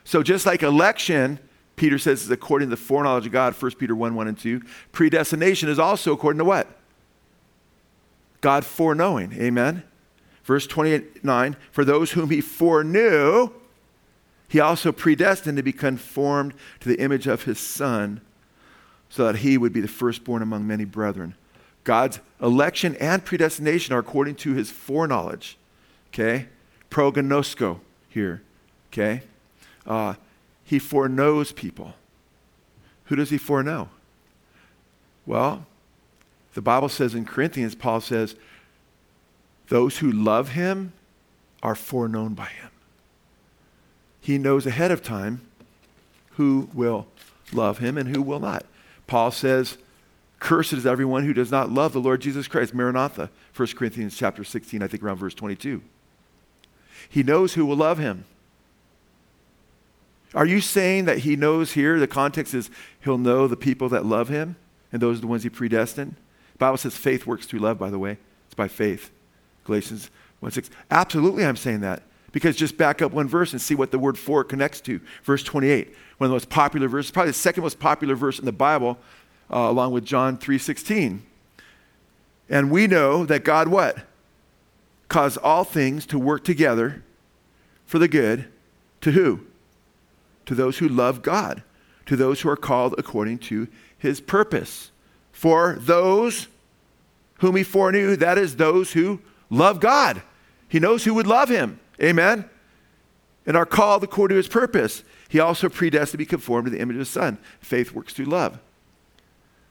So just like election, Peter says is according to the foreknowledge of God, 1 Peter 1, 1 and 2, predestination is also according to what? God foreknowing. Amen. Verse 29, for those whom he foreknew, he also predestined to be conformed to the image of his son so that he would be the firstborn among many brethren. God's election and predestination are according to his foreknowledge. Okay? Prognosko here. Okay? Uh, he foreknows people. Who does he foreknow? Well, the Bible says in Corinthians, Paul says, those who love him are foreknown by him. He knows ahead of time who will love him and who will not. Paul says, Cursed is everyone who does not love the Lord Jesus Christ. Maranatha, 1 Corinthians chapter 16, I think around verse 22. He knows who will love him. Are you saying that he knows here? The context is he'll know the people that love him, and those are the ones he predestined. The Bible says faith works through love, by the way. It's by faith. Galatians 1 6. Absolutely, I'm saying that. Because just back up one verse and see what the word for connects to. Verse 28 one of the most popular verses, probably the second most popular verse in the Bible, uh, along with John 3:16. And we know that God what? Cause all things to work together for the good to who? To those who love God, to those who are called according to his purpose. For those whom he foreknew, that is those who love God. He knows who would love him. Amen. And are called according to his purpose. He also predestined to be conformed to the image of his son. Faith works through love.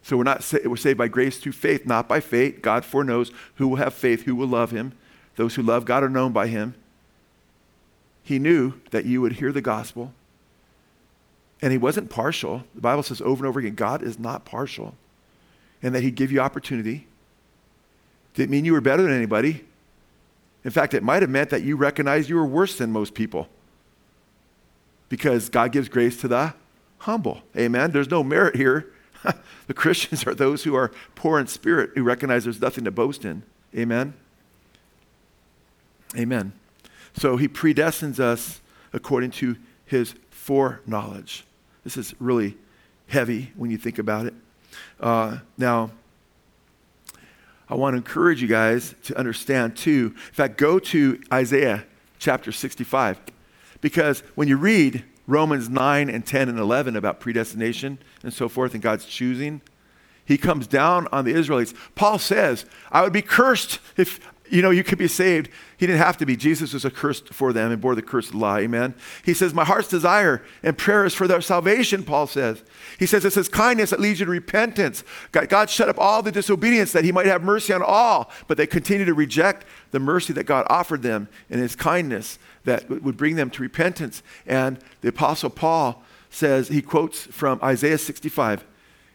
So we're not sa- we're saved by grace through faith, not by faith. God foreknows who will have faith, who will love him. Those who love God are known by him. He knew that you would hear the gospel. And he wasn't partial. The Bible says over and over again, God is not partial. And that he'd give you opportunity. Didn't mean you were better than anybody. In fact, it might have meant that you recognized you were worse than most people because God gives grace to the humble. Amen. There's no merit here. the Christians are those who are poor in spirit, who recognize there's nothing to boast in. Amen. Amen. So he predestines us according to his foreknowledge. This is really heavy when you think about it. Uh, now, I want to encourage you guys to understand too. In fact, go to Isaiah chapter 65. Because when you read Romans 9 and 10 and 11 about predestination and so forth and God's choosing, he comes down on the Israelites. Paul says, I would be cursed if, you know, you could be saved. He didn't have to be. Jesus was accursed for them and bore the curse of the lie. Amen. He says, My heart's desire and prayer is for their salvation, Paul says. He says, It's his kindness that leads you to repentance. God, God shut up all the disobedience that he might have mercy on all, but they continue to reject the mercy that God offered them and his kindness that would bring them to repentance. And the Apostle Paul says, he quotes from Isaiah 65.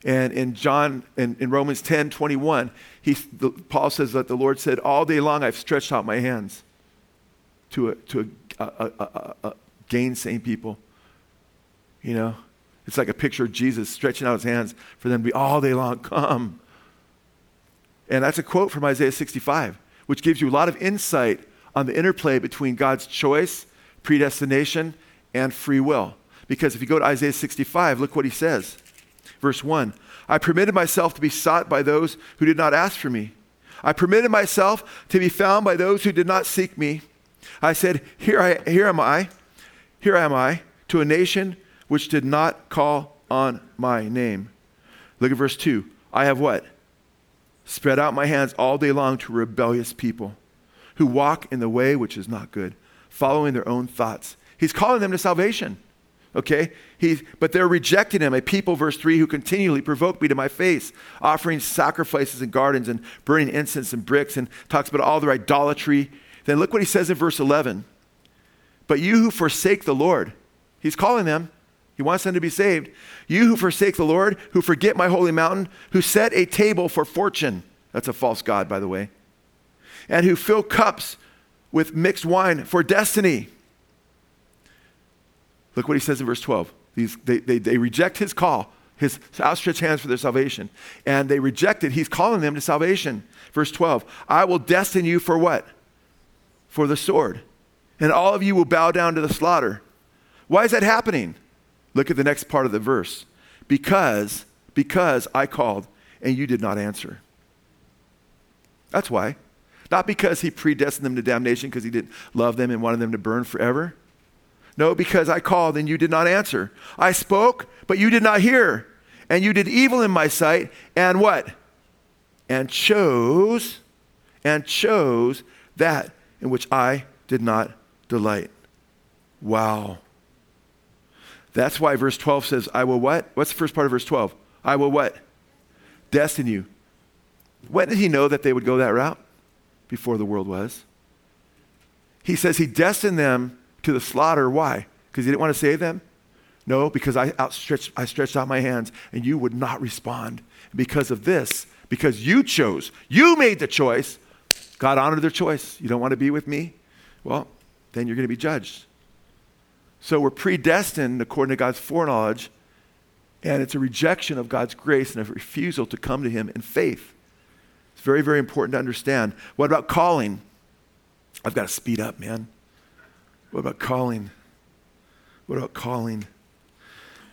And in John, in, in Romans 10 21, he, the, Paul says that the Lord said, All day long I've stretched out my hands to, a, to a, a, a, gainsaying people. You know, it's like a picture of Jesus stretching out his hands for them to be all day long, come. And that's a quote from Isaiah 65, which gives you a lot of insight on the interplay between God's choice, predestination, and free will. Because if you go to Isaiah 65, look what he says. Verse 1 I permitted myself to be sought by those who did not ask for me. I permitted myself to be found by those who did not seek me. I said, Here, I, here am I, here am I, to a nation which did not call on my name. Look at verse 2. I have what? Spread out my hands all day long to rebellious people who walk in the way which is not good, following their own thoughts. He's calling them to salvation. Okay? He, but they're rejecting him, a people, verse 3, who continually provoke me to my face, offering sacrifices in gardens and burning incense and bricks, and talks about all their idolatry. Then look what he says in verse 11. But you who forsake the Lord, he's calling them, he wants them to be saved. You who forsake the Lord, who forget my holy mountain, who set a table for fortune, that's a false God, by the way, and who fill cups with mixed wine for destiny Look what he says in verse 12. These, they, they, they reject his call, his outstretched hands for their salvation. And they reject it. He's calling them to salvation. Verse 12 I will destine you for what? For the sword. And all of you will bow down to the slaughter. Why is that happening? Look at the next part of the verse. Because, because I called and you did not answer. That's why. Not because he predestined them to damnation because he didn't love them and wanted them to burn forever. No, because I called and you did not answer. I spoke, but you did not hear. And you did evil in my sight. And what? And chose, and chose that in which I did not delight. Wow. That's why verse 12 says, I will what? What's the first part of verse 12? I will what? Destine you. When did he know that they would go that route? Before the world was. He says he destined them to the slaughter. Why? Because he didn't want to save them? No, because I outstretched, I stretched out my hands and you would not respond. Because of this, because you chose, you made the choice, God honored their choice. You don't want to be with me? Well, then you're going to be judged. So we're predestined according to God's foreknowledge, and it's a rejection of God's grace and a refusal to come to Him in faith. It's very, very important to understand. What about calling? I've got to speed up, man. What about calling? What about calling?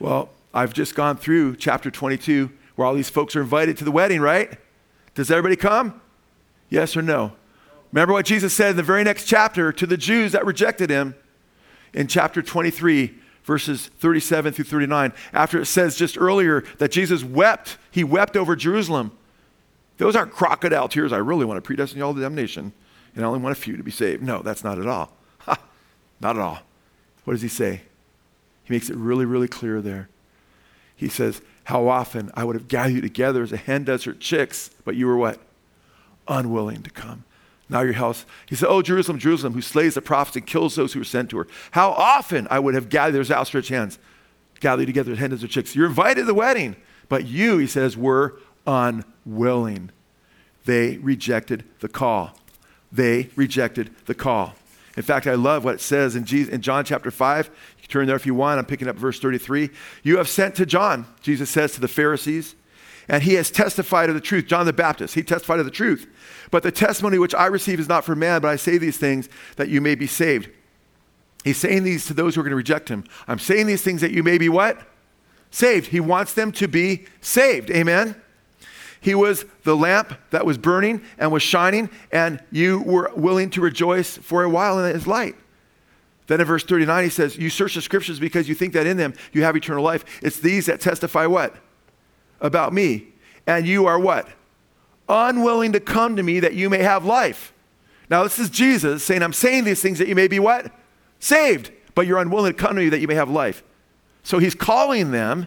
Well, I've just gone through chapter 22 where all these folks are invited to the wedding, right? Does everybody come? Yes or no? Remember what Jesus said in the very next chapter to the Jews that rejected him in chapter 23, verses 37 through 39, after it says just earlier that Jesus wept, he wept over Jerusalem. Those aren't crocodile tears. I really want to predestine all to damnation, and I only want a few to be saved. No, that's not at all. Not at all. What does he say? He makes it really, really clear there. He says, How often I would have gathered you together as a hen does her chicks, but you were what? Unwilling to come. Now your house. He said, Oh, Jerusalem, Jerusalem, who slays the prophets and kills those who are sent to her. How often I would have gathered those outstretched hands, gathered together as hen does her chicks. You're invited to the wedding, but you, he says, were unwilling. They rejected the call. They rejected the call. In fact, I love what it says in, Jesus, in John chapter 5. You can turn there if you want. I'm picking up verse 33. You have sent to John, Jesus says to the Pharisees, and he has testified of the truth. John the Baptist, he testified of the truth. But the testimony which I receive is not from man, but I say these things that you may be saved. He's saying these to those who are going to reject him. I'm saying these things that you may be what? Saved. He wants them to be saved. Amen? He was the lamp that was burning and was shining, and you were willing to rejoice for a while in his light. Then in verse 39, he says, You search the scriptures because you think that in them you have eternal life. It's these that testify what? About me. And you are what? Unwilling to come to me that you may have life. Now, this is Jesus saying, I'm saying these things that you may be what? Saved. But you're unwilling to come to me that you may have life. So he's calling them,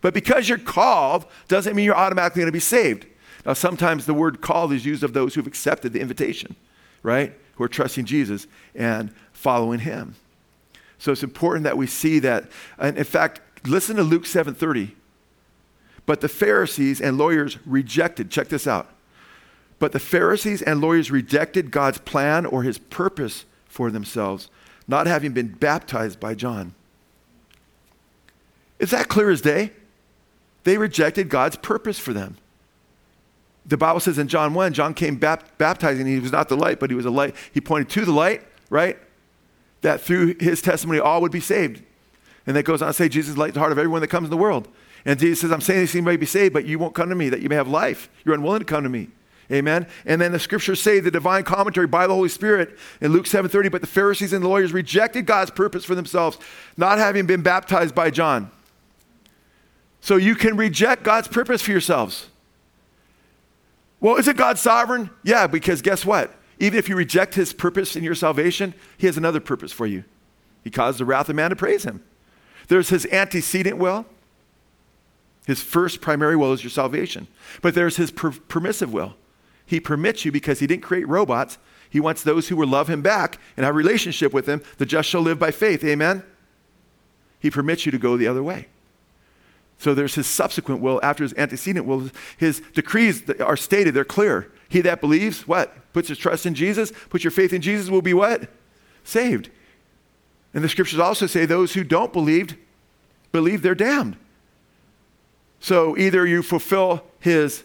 but because you're called doesn't mean you're automatically going to be saved. Now, sometimes the word called is used of those who've accepted the invitation, right? Who are trusting Jesus and following him. So it's important that we see that. And in fact, listen to Luke 7:30. But the Pharisees and lawyers rejected, check this out. But the Pharisees and lawyers rejected God's plan or his purpose for themselves, not having been baptized by John. Is that clear as day? They rejected God's purpose for them. The Bible says in John 1, John came baptizing. He was not the light, but he was a light. He pointed to the light, right? That through his testimony all would be saved. And that goes on to say, Jesus is light the heart of everyone that comes in the world. And Jesus says, I'm saying this you may be saved, but you won't come to me, that you may have life. You're unwilling to come to me. Amen. And then the scriptures say the divine commentary by the Holy Spirit in Luke 7:30, but the Pharisees and the lawyers rejected God's purpose for themselves, not having been baptized by John. So you can reject God's purpose for yourselves. Well, is it God sovereign? Yeah, because guess what? Even if you reject his purpose in your salvation, he has another purpose for you. He caused the wrath of man to praise him. There's his antecedent will. His first primary will is your salvation. But there's his per- permissive will. He permits you because he didn't create robots. He wants those who will love him back and have a relationship with him. The just shall live by faith. Amen? He permits you to go the other way. So there's his subsequent will after his antecedent will. His decrees are stated, they're clear. He that believes, what? Puts his trust in Jesus, puts your faith in Jesus will be what? Saved. And the scriptures also say those who don't believe, believe they're damned. So either you fulfill his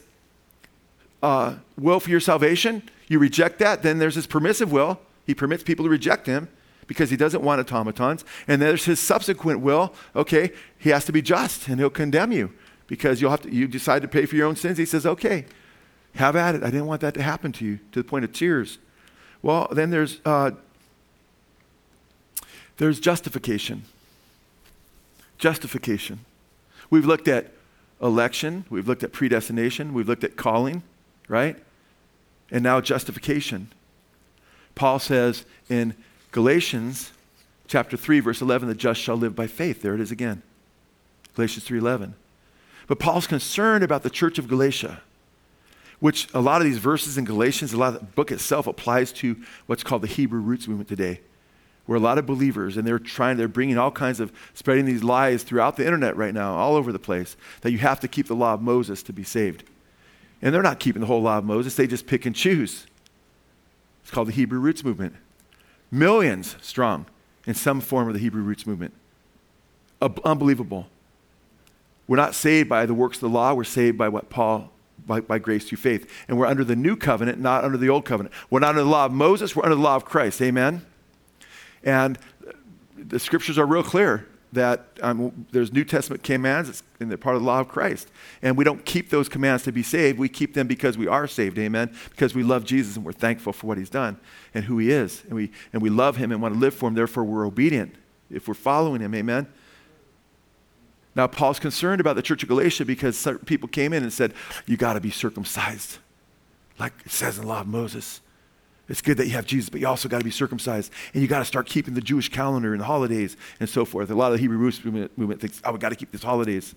uh, will for your salvation, you reject that, then there's his permissive will. He permits people to reject him because he doesn't want automatons. And there's his subsequent will. Okay, he has to be just and he'll condemn you because you'll have to, you decide to pay for your own sins. He says, okay, have at it. I didn't want that to happen to you to the point of tears. Well, then there's, uh, there's justification. Justification. We've looked at election, we've looked at predestination, we've looked at calling, right? And now justification. Paul says in Galatians chapter 3 verse 11 the just shall live by faith. There it is again. Galatians 3:11. But Paul's concerned about the church of Galatia, which a lot of these verses in Galatians, a lot of the book itself applies to what's called the Hebrew roots movement today. Where a lot of believers, and they're trying, they're bringing all kinds of, spreading these lies throughout the internet right now, all over the place, that you have to keep the law of Moses to be saved. And they're not keeping the whole law of Moses, they just pick and choose. It's called the Hebrew roots movement millions strong in some form of the Hebrew roots movement. unbelievable. We're not saved by the works of the law, we're saved by what Paul, by, by grace through faith. And we're under the new covenant, not under the old covenant. We're not under the law of Moses, we're under the law of Christ. Amen? And the scriptures are real clear that um, there's New Testament commands and they're part of the law of Christ. And we don't keep those commands to be saved. We keep them because we are saved, amen? Because we love Jesus and we're thankful for what he's done and who he is. And we, and we love him and want to live for him. Therefore, we're obedient if we're following him, amen? Now, Paul's concerned about the church of Galatia because people came in and said, You got to be circumcised, like it says in the law of Moses. It's good that you have Jesus, but you also got to be circumcised. And you got to start keeping the Jewish calendar and the holidays and so forth. A lot of the Hebrew movement, movement thinks, oh, we got to keep these holidays.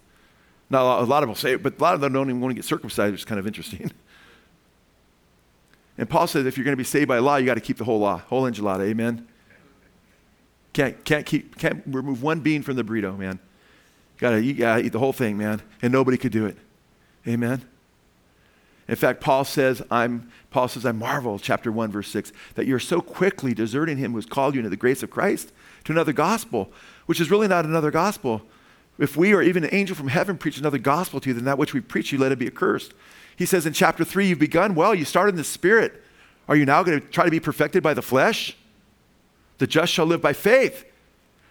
Not a lot, of them say it, but a lot of them don't even want to get circumcised, which is kind of interesting. and Paul says if you're going to be saved by law, you got to keep the whole law, whole enchilada. Amen. Can't, can't, keep, can't remove one bean from the burrito, man. Gotta, you got to eat the whole thing, man. And nobody could do it. Amen. In fact, Paul says, I'm, Paul says, I marvel, chapter 1, verse 6, that you're so quickly deserting him who's called you into the grace of Christ to another gospel, which is really not another gospel. If we or even an angel from heaven preach another gospel to you then that which we preach you, let it be accursed. He says in chapter 3, you've begun well, you started in the spirit. Are you now going to try to be perfected by the flesh? The just shall live by faith.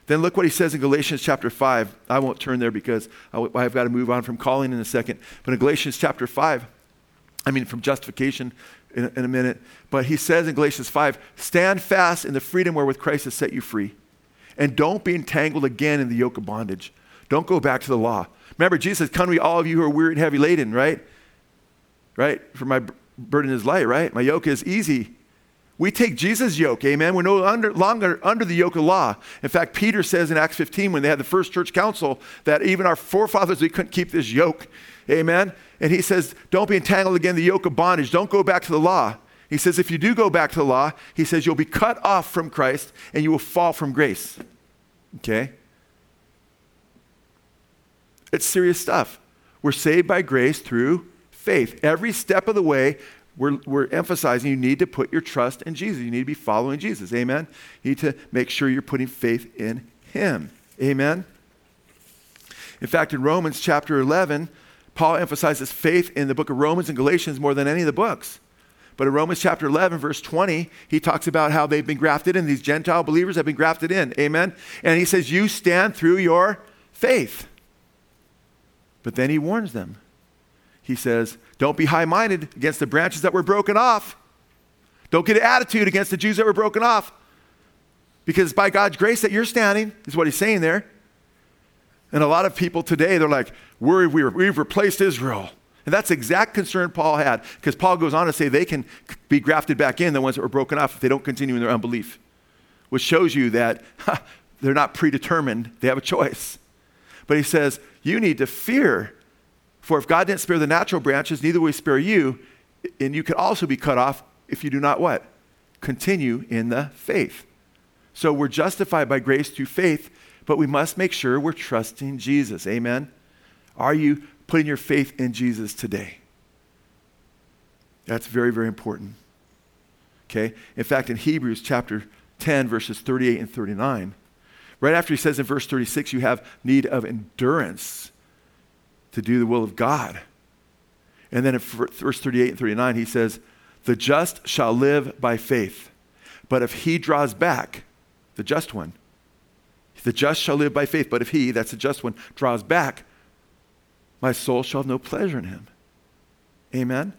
Then look what he says in Galatians chapter 5. I won't turn there because I've got to move on from calling in a second. But in Galatians chapter 5, I mean, from justification in, in a minute. But he says in Galatians 5 stand fast in the freedom wherewith Christ has set you free. And don't be entangled again in the yoke of bondage. Don't go back to the law. Remember, Jesus says, Come to me, all of you who are weary and heavy laden, right? Right? For my burden is light, right? My yoke is easy. We take Jesus' yoke, amen. We're no longer, longer under the yoke of law. In fact, Peter says in Acts 15, when they had the first church council, that even our forefathers, we couldn't keep this yoke, amen. And he says, don't be entangled again in the yoke of bondage. Don't go back to the law. He says, if you do go back to the law, he says, you'll be cut off from Christ and you will fall from grace. Okay? It's serious stuff. We're saved by grace through faith. Every step of the way, we're, we're emphasizing you need to put your trust in Jesus. You need to be following Jesus. Amen? You need to make sure you're putting faith in Him. Amen? In fact, in Romans chapter 11, Paul emphasizes faith in the book of Romans and Galatians more than any of the books. But in Romans chapter 11, verse 20, he talks about how they've been grafted in. These Gentile believers have been grafted in. Amen? And he says, You stand through your faith. But then he warns them. He says, Don't be high minded against the branches that were broken off. Don't get an attitude against the Jews that were broken off. Because by God's grace that you're standing, is what he's saying there. And a lot of people today, they're like, we we've replaced Israel. And that's exact concern Paul had, because Paul goes on to say they can be grafted back in, the ones that were broken off, if they don't continue in their unbelief, which shows you that ha, they're not predetermined, they have a choice. But he says, You need to fear, for if God didn't spare the natural branches, neither will he spare you, and you can also be cut off if you do not what? Continue in the faith. So we're justified by grace through faith, but we must make sure we're trusting Jesus. Amen? Are you putting your faith in Jesus today? That's very, very important. Okay? In fact, in Hebrews chapter 10, verses 38 and 39, right after he says in verse 36, you have need of endurance to do the will of God. And then in verse 38 and 39, he says, The just shall live by faith. But if he draws back, the just one, the just shall live by faith. But if he, that's the just one, draws back, my soul shall have no pleasure in him. Amen?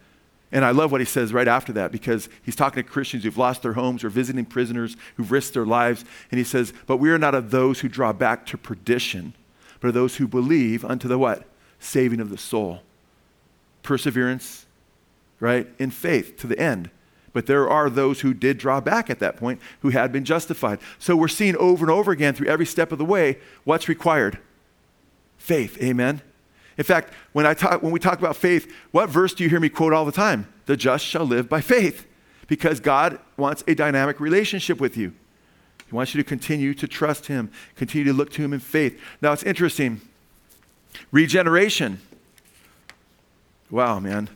And I love what he says right after that because he's talking to Christians who've lost their homes or visiting prisoners who've risked their lives. And he says, But we are not of those who draw back to perdition, but of those who believe unto the what? Saving of the soul. Perseverance, right? In faith to the end. But there are those who did draw back at that point who had been justified. So we're seeing over and over again through every step of the way what's required faith. Amen? In fact, when, I talk, when we talk about faith, what verse do you hear me quote all the time? The just shall live by faith. Because God wants a dynamic relationship with you. He wants you to continue to trust Him, continue to look to Him in faith. Now, it's interesting. Regeneration. Wow, man.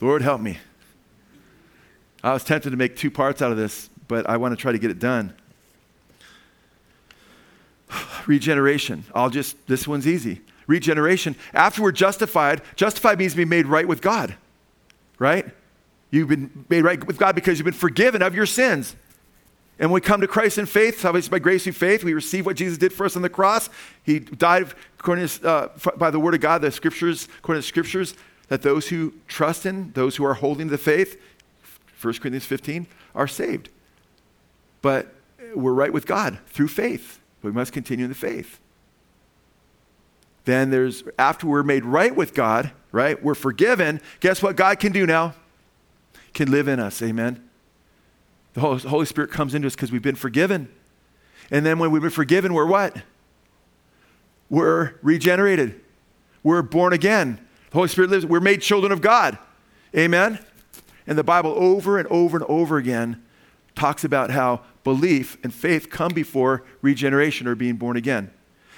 Lord, help me. I was tempted to make two parts out of this, but I want to try to get it done regeneration. I'll just, this one's easy. Regeneration. After we're justified, justified means to be made right with God, right? You've been made right with God because you've been forgiven of your sins. And when we come to Christ in faith, salvation by grace through faith, we receive what Jesus did for us on the cross. He died according to, uh, by the word of God, the scriptures, according to the scriptures, that those who trust in, those who are holding the faith, 1 Corinthians 15, are saved. But we're right with God through faith. We must continue in the faith. Then there's, after we're made right with God, right? We're forgiven. Guess what God can do now? Can live in us. Amen. The Holy Spirit comes into us because we've been forgiven. And then when we've been forgiven, we're what? We're regenerated. We're born again. The Holy Spirit lives. We're made children of God. Amen. And the Bible over and over and over again talks about how belief and faith come before regeneration or being born again.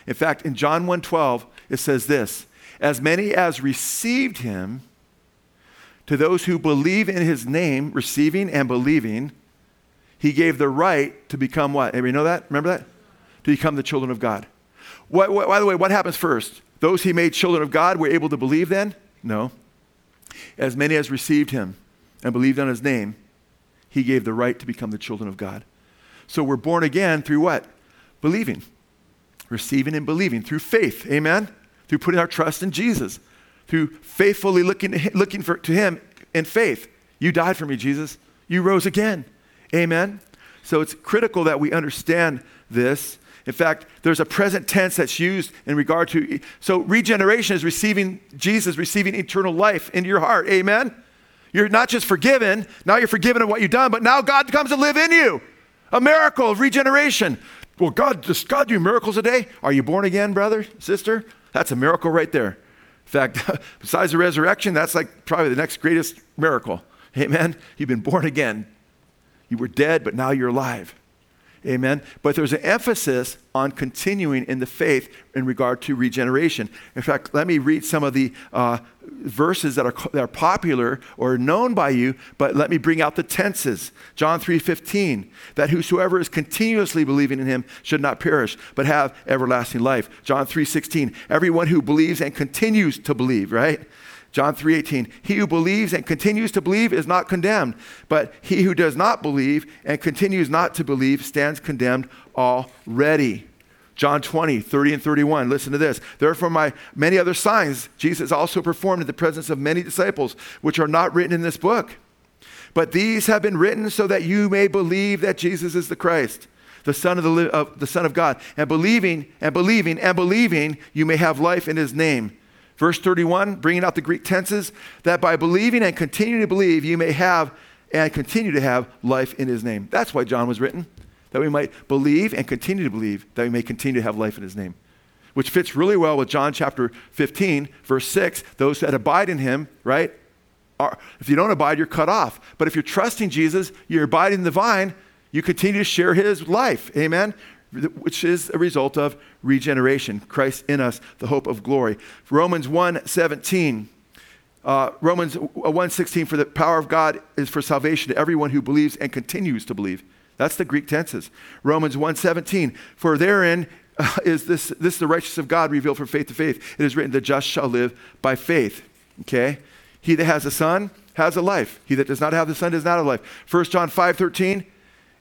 In fact, in John 1:12, it says this, as many as received him to those who believe in his name, receiving and believing, he gave the right to become what? Anybody know that? Remember that? To become the children of God. What, what, by the way, what happens first? Those he made children of God were able to believe then? No. As many as received him and believed on his name, he gave the right to become the children of God. So we're born again through what? Believing. Receiving and believing through faith. Amen? Through putting our trust in Jesus. Through faithfully looking, looking for, to Him in faith. You died for me, Jesus. You rose again. Amen? So it's critical that we understand this. In fact, there's a present tense that's used in regard to. So regeneration is receiving Jesus, receiving eternal life into your heart. Amen? You're not just forgiven, now you're forgiven of what you've done, but now God comes to live in you. A miracle of regeneration. Well, God, does God do miracles a day? Are you born again, brother, sister? That's a miracle right there. In fact, besides the resurrection, that's like probably the next greatest miracle. Amen. You've been born again. You were dead, but now you're alive. Amen. But there's an emphasis on continuing in the faith in regard to regeneration. In fact, let me read some of the uh, verses that are, that are popular or known by you, but let me bring out the tenses. John 3:15, that whosoever is continuously believing in him should not perish, but have everlasting life. John 3:16, everyone who believes and continues to believe, right? John 3:18 He who believes and continues to believe is not condemned but he who does not believe and continues not to believe stands condemned already. John 20, 30 and 31. Listen to this. Therefore, my many other signs Jesus also performed in the presence of many disciples, which are not written in this book. But these have been written so that you may believe that Jesus is the Christ, the Son of the, of the Son of God. And believing and believing and believing, you may have life in his name. Verse 31, bringing out the Greek tenses, that by believing and continuing to believe, you may have and continue to have life in his name. That's why John was written, that we might believe and continue to believe, that we may continue to have life in his name. Which fits really well with John chapter 15, verse 6. Those that abide in him, right? Are, if you don't abide, you're cut off. But if you're trusting Jesus, you're abiding in the vine, you continue to share his life. Amen? Which is a result of regeneration. Christ in us, the hope of glory. Romans 1 17. Uh, Romans 1:16 for the power of God is for salvation to everyone who believes and continues to believe. That's the Greek tenses. Romans 1:17 for therein uh, is this this the righteousness of God revealed from faith to faith. It is written the just shall live by faith. Okay? He that has a son has a life. He that does not have the son does not have life. 1 John 5:13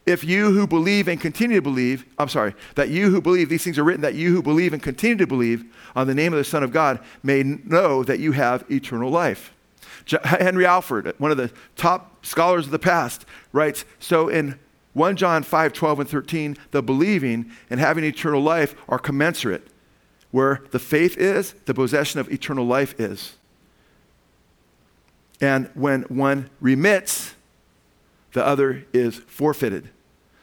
if you who believe and continue to believe, I'm sorry, that you who believe, these things are written that you who believe and continue to believe on the name of the Son of God may know that you have eternal life. Henry Alford, one of the top scholars of the past, writes So in 1 John 5 12 and 13, the believing and having eternal life are commensurate. Where the faith is, the possession of eternal life is. And when one remits, the other is forfeited.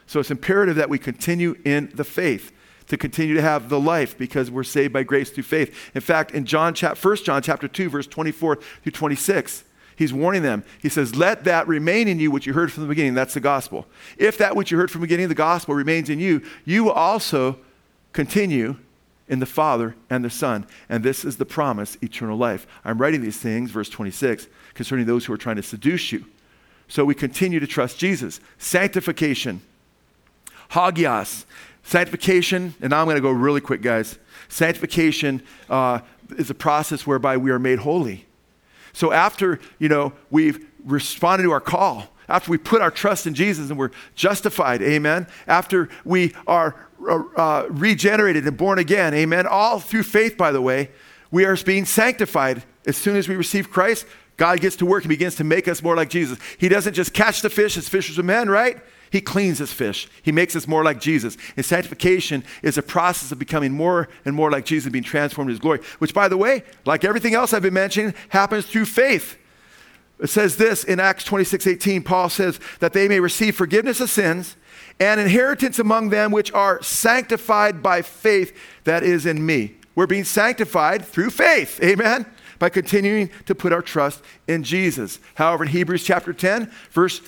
So it's imperative that we continue in the faith to continue to have the life because we're saved by grace through faith. In fact, in John, chap- 1 John chapter 2, verse 24 through 26, he's warning them. He says, Let that remain in you which you heard from the beginning. That's the gospel. If that which you heard from the beginning, the gospel, remains in you, you will also continue in the Father and the Son. And this is the promise, eternal life. I'm writing these things, verse 26, concerning those who are trying to seduce you. So we continue to trust Jesus. Sanctification. Hagios. Sanctification, and now I'm going to go really quick, guys. Sanctification uh, is a process whereby we are made holy. So after, you know, we've responded to our call, after we put our trust in Jesus and we're justified, amen. After we are uh, uh regenerated and born again, amen. All through faith, by the way, we are being sanctified as soon as we receive Christ. God gets to work and begins to make us more like Jesus. He doesn't just catch the fish as fishers of men, right? He cleans his fish. He makes us more like Jesus. And sanctification is a process of becoming more and more like Jesus, being transformed in his glory, which, by the way, like everything else I've been mentioning, happens through faith. It says this in Acts 26 18. Paul says that they may receive forgiveness of sins and inheritance among them which are sanctified by faith that is in me. We're being sanctified through faith. Amen by continuing to put our trust in Jesus. However, in Hebrews chapter 10, verse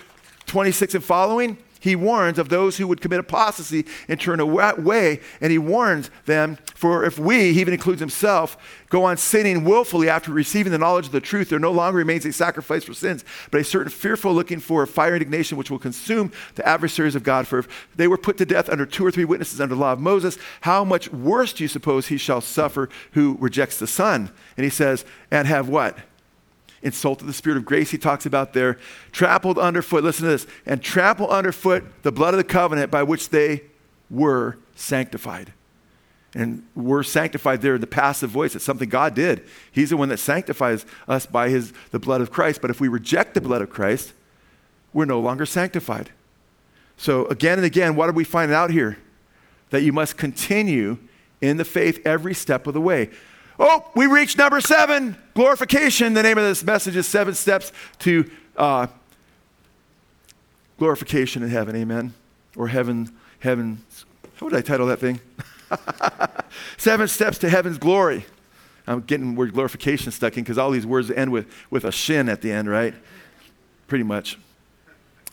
26 and following, he warns of those who would commit apostasy and turn away, and he warns them, for if we, he even includes himself, go on sinning willfully after receiving the knowledge of the truth, there no longer remains a sacrifice for sins, but a certain fearful looking for a fire indignation which will consume the adversaries of God. For if they were put to death under two or three witnesses under the law of Moses, how much worse do you suppose he shall suffer who rejects the Son? And he says, and have what? Insulted the Spirit of grace he talks about there, trampled underfoot, listen to this, and trample underfoot the blood of the covenant by which they were sanctified. And we're sanctified there in the passive voice. It's something God did. He's the one that sanctifies us by his, the blood of Christ. But if we reject the blood of Christ, we're no longer sanctified. So again and again, what are we finding out here? That you must continue in the faith every step of the way. Oh, we reached number seven glorification. The name of this message is Seven Steps to uh, glorification in heaven, amen? Or heaven, heaven, how would I title that thing? Seven steps to heaven's glory. I'm getting word glorification stuck in because all these words end with, with a shin at the end, right? Pretty much.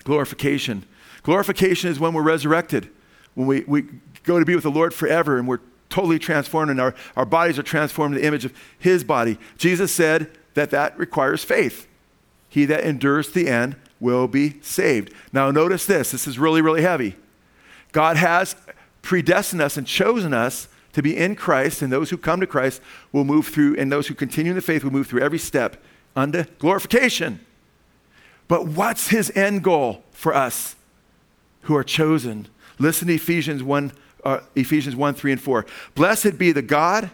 Glorification. Glorification is when we're resurrected, when we, we go to be with the Lord forever and we're totally transformed and our, our bodies are transformed in the image of His body. Jesus said that that requires faith. He that endures to the end will be saved. Now, notice this this is really, really heavy. God has predestined us and chosen us to be in Christ, and those who come to Christ will move through, and those who continue in the faith will move through every step unto glorification. But what's his end goal for us who are chosen? Listen to Ephesians 1, uh, Ephesians 1 3 and 4. Blessed be the God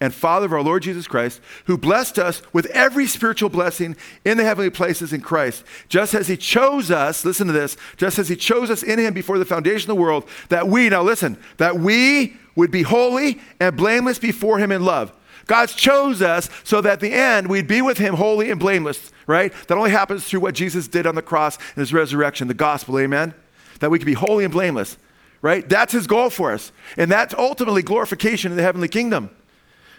and Father of our Lord Jesus Christ, who blessed us with every spiritual blessing in the heavenly places in Christ, just as he chose us, listen to this, just as he chose us in him before the foundation of the world, that we, now listen, that we would be holy and blameless before him in love. God's chose us so that at the end we'd be with him holy and blameless, right? That only happens through what Jesus did on the cross and his resurrection, the gospel, amen? That we could be holy and blameless, right? That's his goal for us. And that's ultimately glorification in the heavenly kingdom.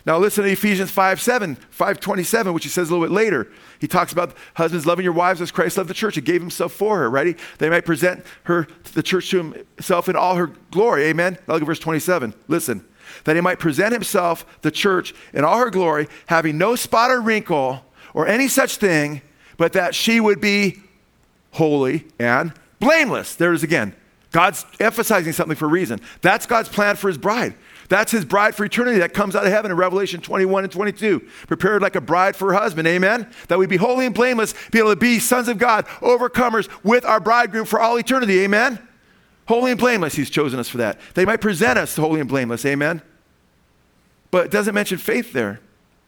Now listen to Ephesians 5 7, 527, which he says a little bit later. He talks about husbands loving your wives as Christ loved the church. He gave himself for her, right? They might present her, the church to himself in all her glory. Amen. Now look at verse 27. Listen. That he might present himself, the church, in all her glory, having no spot or wrinkle or any such thing, but that she would be holy and blameless. There it is again. God's emphasizing something for a reason. That's God's plan for his bride. That's his bride for eternity that comes out of heaven in Revelation 21 and 22. Prepared like a bride for her husband. Amen? That we be holy and blameless, be able to be sons of God, overcomers with our bridegroom for all eternity. Amen? Holy and blameless, he's chosen us for that. They might present us holy and blameless. Amen? But it doesn't mention faith there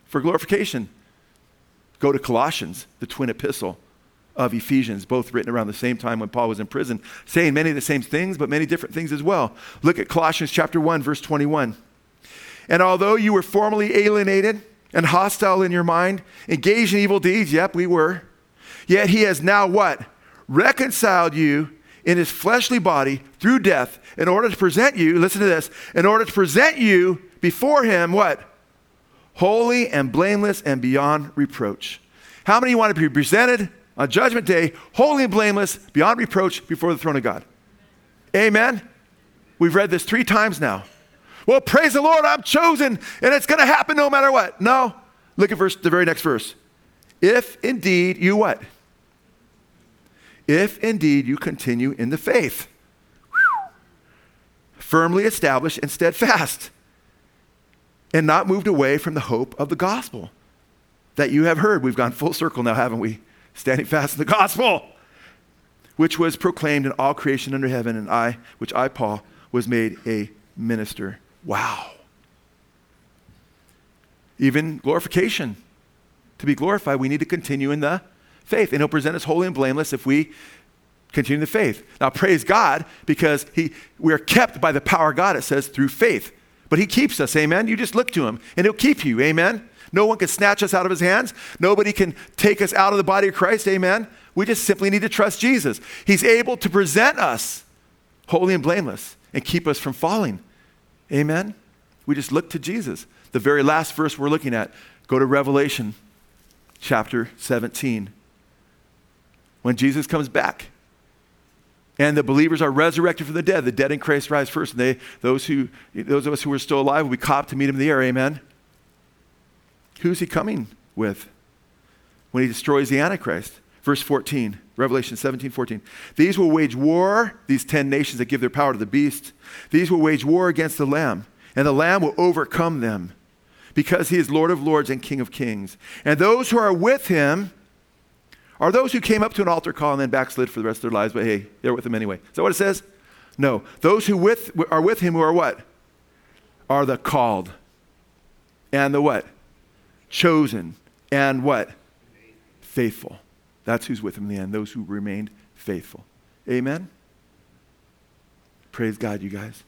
for glorification. Go to Colossians, the twin epistle of Ephesians, both written around the same time when Paul was in prison, saying many of the same things, but many different things as well. Look at Colossians chapter 1, verse 21. And although you were formerly alienated and hostile in your mind, engaged in evil deeds, yep, we were, yet he has now what? Reconciled you in his fleshly body through death in order to present you, listen to this, in order to present you before him what? Holy and blameless and beyond reproach. How many want to be presented on Judgment Day, holy and blameless, beyond reproach before the throne of God. Amen? We've read this three times now. Well, praise the Lord, I'm chosen, and it's going to happen no matter what. No. Look at verse, the very next verse. If indeed you what? If indeed you continue in the faith, firmly established and steadfast, and not moved away from the hope of the gospel that you have heard. We've gone full circle now, haven't we? Standing fast in the gospel, which was proclaimed in all creation under heaven, and I, which I, Paul, was made a minister. Wow. Even glorification. To be glorified, we need to continue in the faith. And he'll present us holy and blameless if we continue in the faith. Now, praise God, because he, we are kept by the power of God, it says, through faith. But he keeps us, amen? You just look to him, and he'll keep you, amen? No one can snatch us out of his hands. Nobody can take us out of the body of Christ. Amen. We just simply need to trust Jesus. He's able to present us holy and blameless and keep us from falling. Amen. We just look to Jesus. The very last verse we're looking at, go to Revelation chapter 17. When Jesus comes back, and the believers are resurrected from the dead. The dead in Christ rise first. And they, those, who, those of us who are still alive will be caught to meet him in the air. Amen. Who's he coming with when he destroys the Antichrist? Verse 14, Revelation 17, 14. These will wage war, these 10 nations that give their power to the beast, these will wage war against the Lamb, and the Lamb will overcome them because he is Lord of lords and King of kings. And those who are with him are those who came up to an altar call and then backslid for the rest of their lives, but hey, they're with him anyway. Is that what it says? No. Those who with, are with him who are what? Are the called. And the what? Chosen, and what? Faithful. That's who's with him in the end, those who remained faithful. Amen? Praise God, you guys.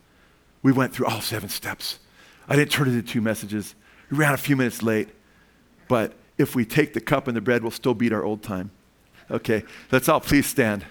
We went through all seven steps. I didn't turn it into two messages. We ran a few minutes late, but if we take the cup and the bread, we'll still beat our old time. Okay, let's all please stand.